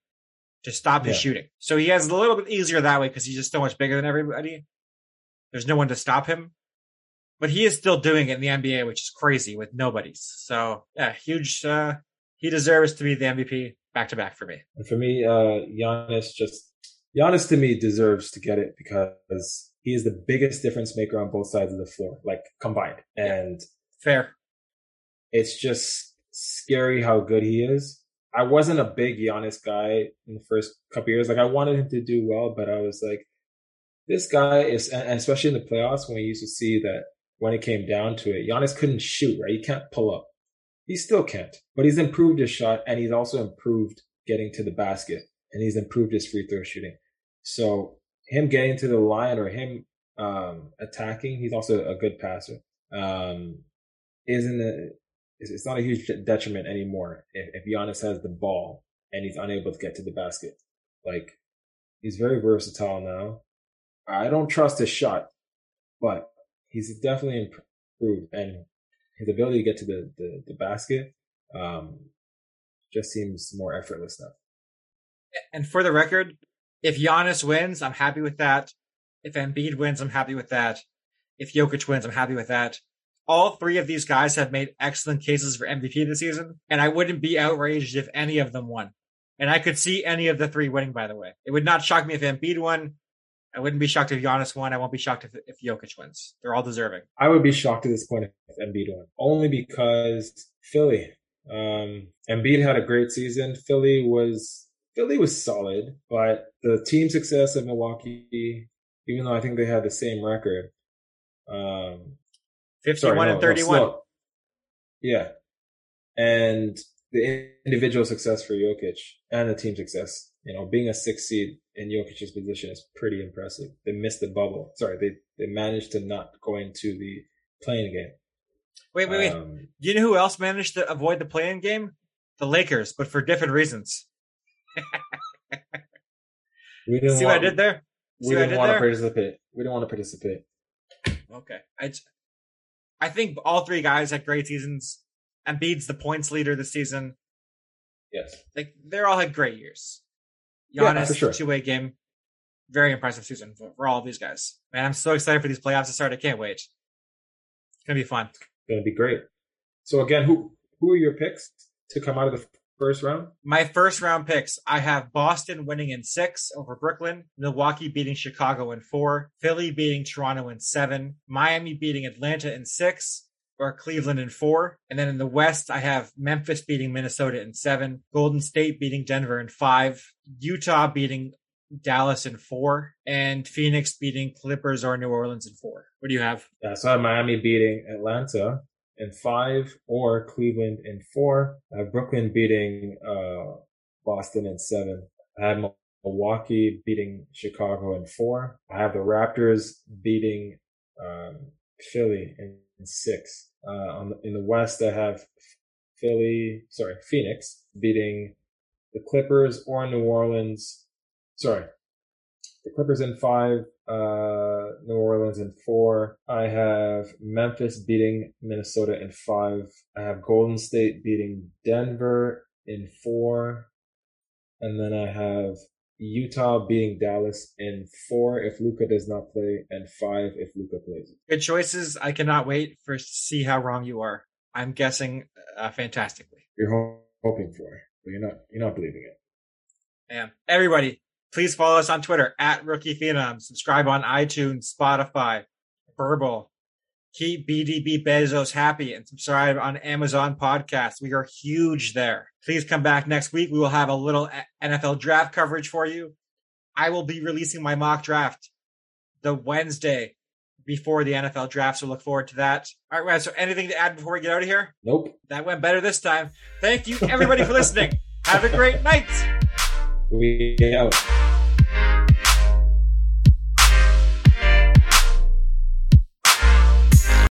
to stop his yeah. shooting. So he has a little bit easier that way because he's just so much bigger than everybody. There's no one to stop him. But he is still doing it in the NBA, which is crazy with nobodies. So yeah, huge uh he deserves to be the MVP back to back for me. And for me, uh Giannis just Giannis to me deserves to get it because he is the biggest difference maker on both sides of the floor, like combined. And fair. It's just scary how good he is. I wasn't a big Giannis guy in the first couple years. Like I wanted him to do well, but I was like, this guy is, and especially in the playoffs when we used to see that when it came down to it, Giannis couldn't shoot, right? He can't pull up. He still can't, but he's improved his shot and he's also improved getting to the basket and he's improved his free throw shooting. So him getting to the line or him um, attacking, he's also a good passer. Um, isn't a, it's not a huge detriment anymore if, if Giannis has the ball and he's unable to get to the basket. Like he's very versatile now. I don't trust his shot, but he's definitely improved and his ability to get to the, the, the basket um, just seems more effortless now. And for the record, if Giannis wins, I'm happy with that. If Embiid wins, I'm happy with that. If Jokic wins, I'm happy with that. All three of these guys have made excellent cases for MVP this season, and I wouldn't be outraged if any of them won. And I could see any of the three winning, by the way. It would not shock me if Embiid won. I wouldn't be shocked if Giannis won. I won't be shocked if, if Jokic wins. They're all deserving. I would be shocked at this point if Embiid won, only because Philly. Um, Embiid had a great season. Philly was Philly was solid, but the team success of Milwaukee, even though I think they had the same record, um, 51 sorry, no, and 31. No, yeah. And the individual success for Jokic and the team success, you know, being a six seed in Jokic's position is pretty impressive. They missed the bubble. Sorry, they, they managed to not go into the playing game. Wait, wait, wait. Um, Do you know who else managed to avoid the playing game? The Lakers, but for different reasons *laughs* we didn't See want, what I did there? See we didn't want there? to participate. We didn't want to participate. Okay. I, I think all three guys had great seasons. Embiid's the points leader this season. Yes. Like they're all had great years. Giannis, yeah, sure. two way game. Very impressive season for, for, all of these guys. Man, I'm so excited for these playoffs to start. I can't wait. It's gonna be fun. It's gonna be great. So again, who who are your picks to come out of the first round? My first round picks. I have Boston winning in six over Brooklyn, Milwaukee beating Chicago in four, Philly beating Toronto in seven, Miami beating Atlanta in six, or Cleveland in four. And then in the West, I have Memphis beating Minnesota in seven, Golden State beating Denver in five, Utah beating Dallas in four, and Phoenix beating Clippers or New Orleans in four. What do you have? Yeah, so I have Miami beating Atlanta in five or Cleveland in four. I have Brooklyn beating uh, Boston in seven. I have Milwaukee beating Chicago in four. I have the Raptors beating um, Philly in, in six. Uh, on the, in the West, I have Philly, sorry, Phoenix beating the Clippers or New Orleans. Sorry, the Clippers in five, uh, New Orleans in four. I have Memphis beating Minnesota in five. I have Golden State beating Denver in four. And then I have Utah beating Dallas in four if Luka does not play, and five if Luka plays. Good choices. I cannot wait for see how wrong you are. I'm guessing uh, fantastically. You're ho- hoping for it, but you're not. You're not believing it. Yeah. Everybody, Please follow us on Twitter at Rookie Phenom. Subscribe on iTunes, Spotify, Verbal. Keep BDB Bezos happy and subscribe on Amazon Podcast. We are huge there. Please come back next week. We will have a little uh, NFL draft coverage for you. I will be releasing my mock draft the Wednesday before the NFL draft. So look forward to that. All right, Wes, so anything to add before we get out of here? Nope. That went better this time. Thank you, everybody, for listening. *laughs* Have a great night. We out.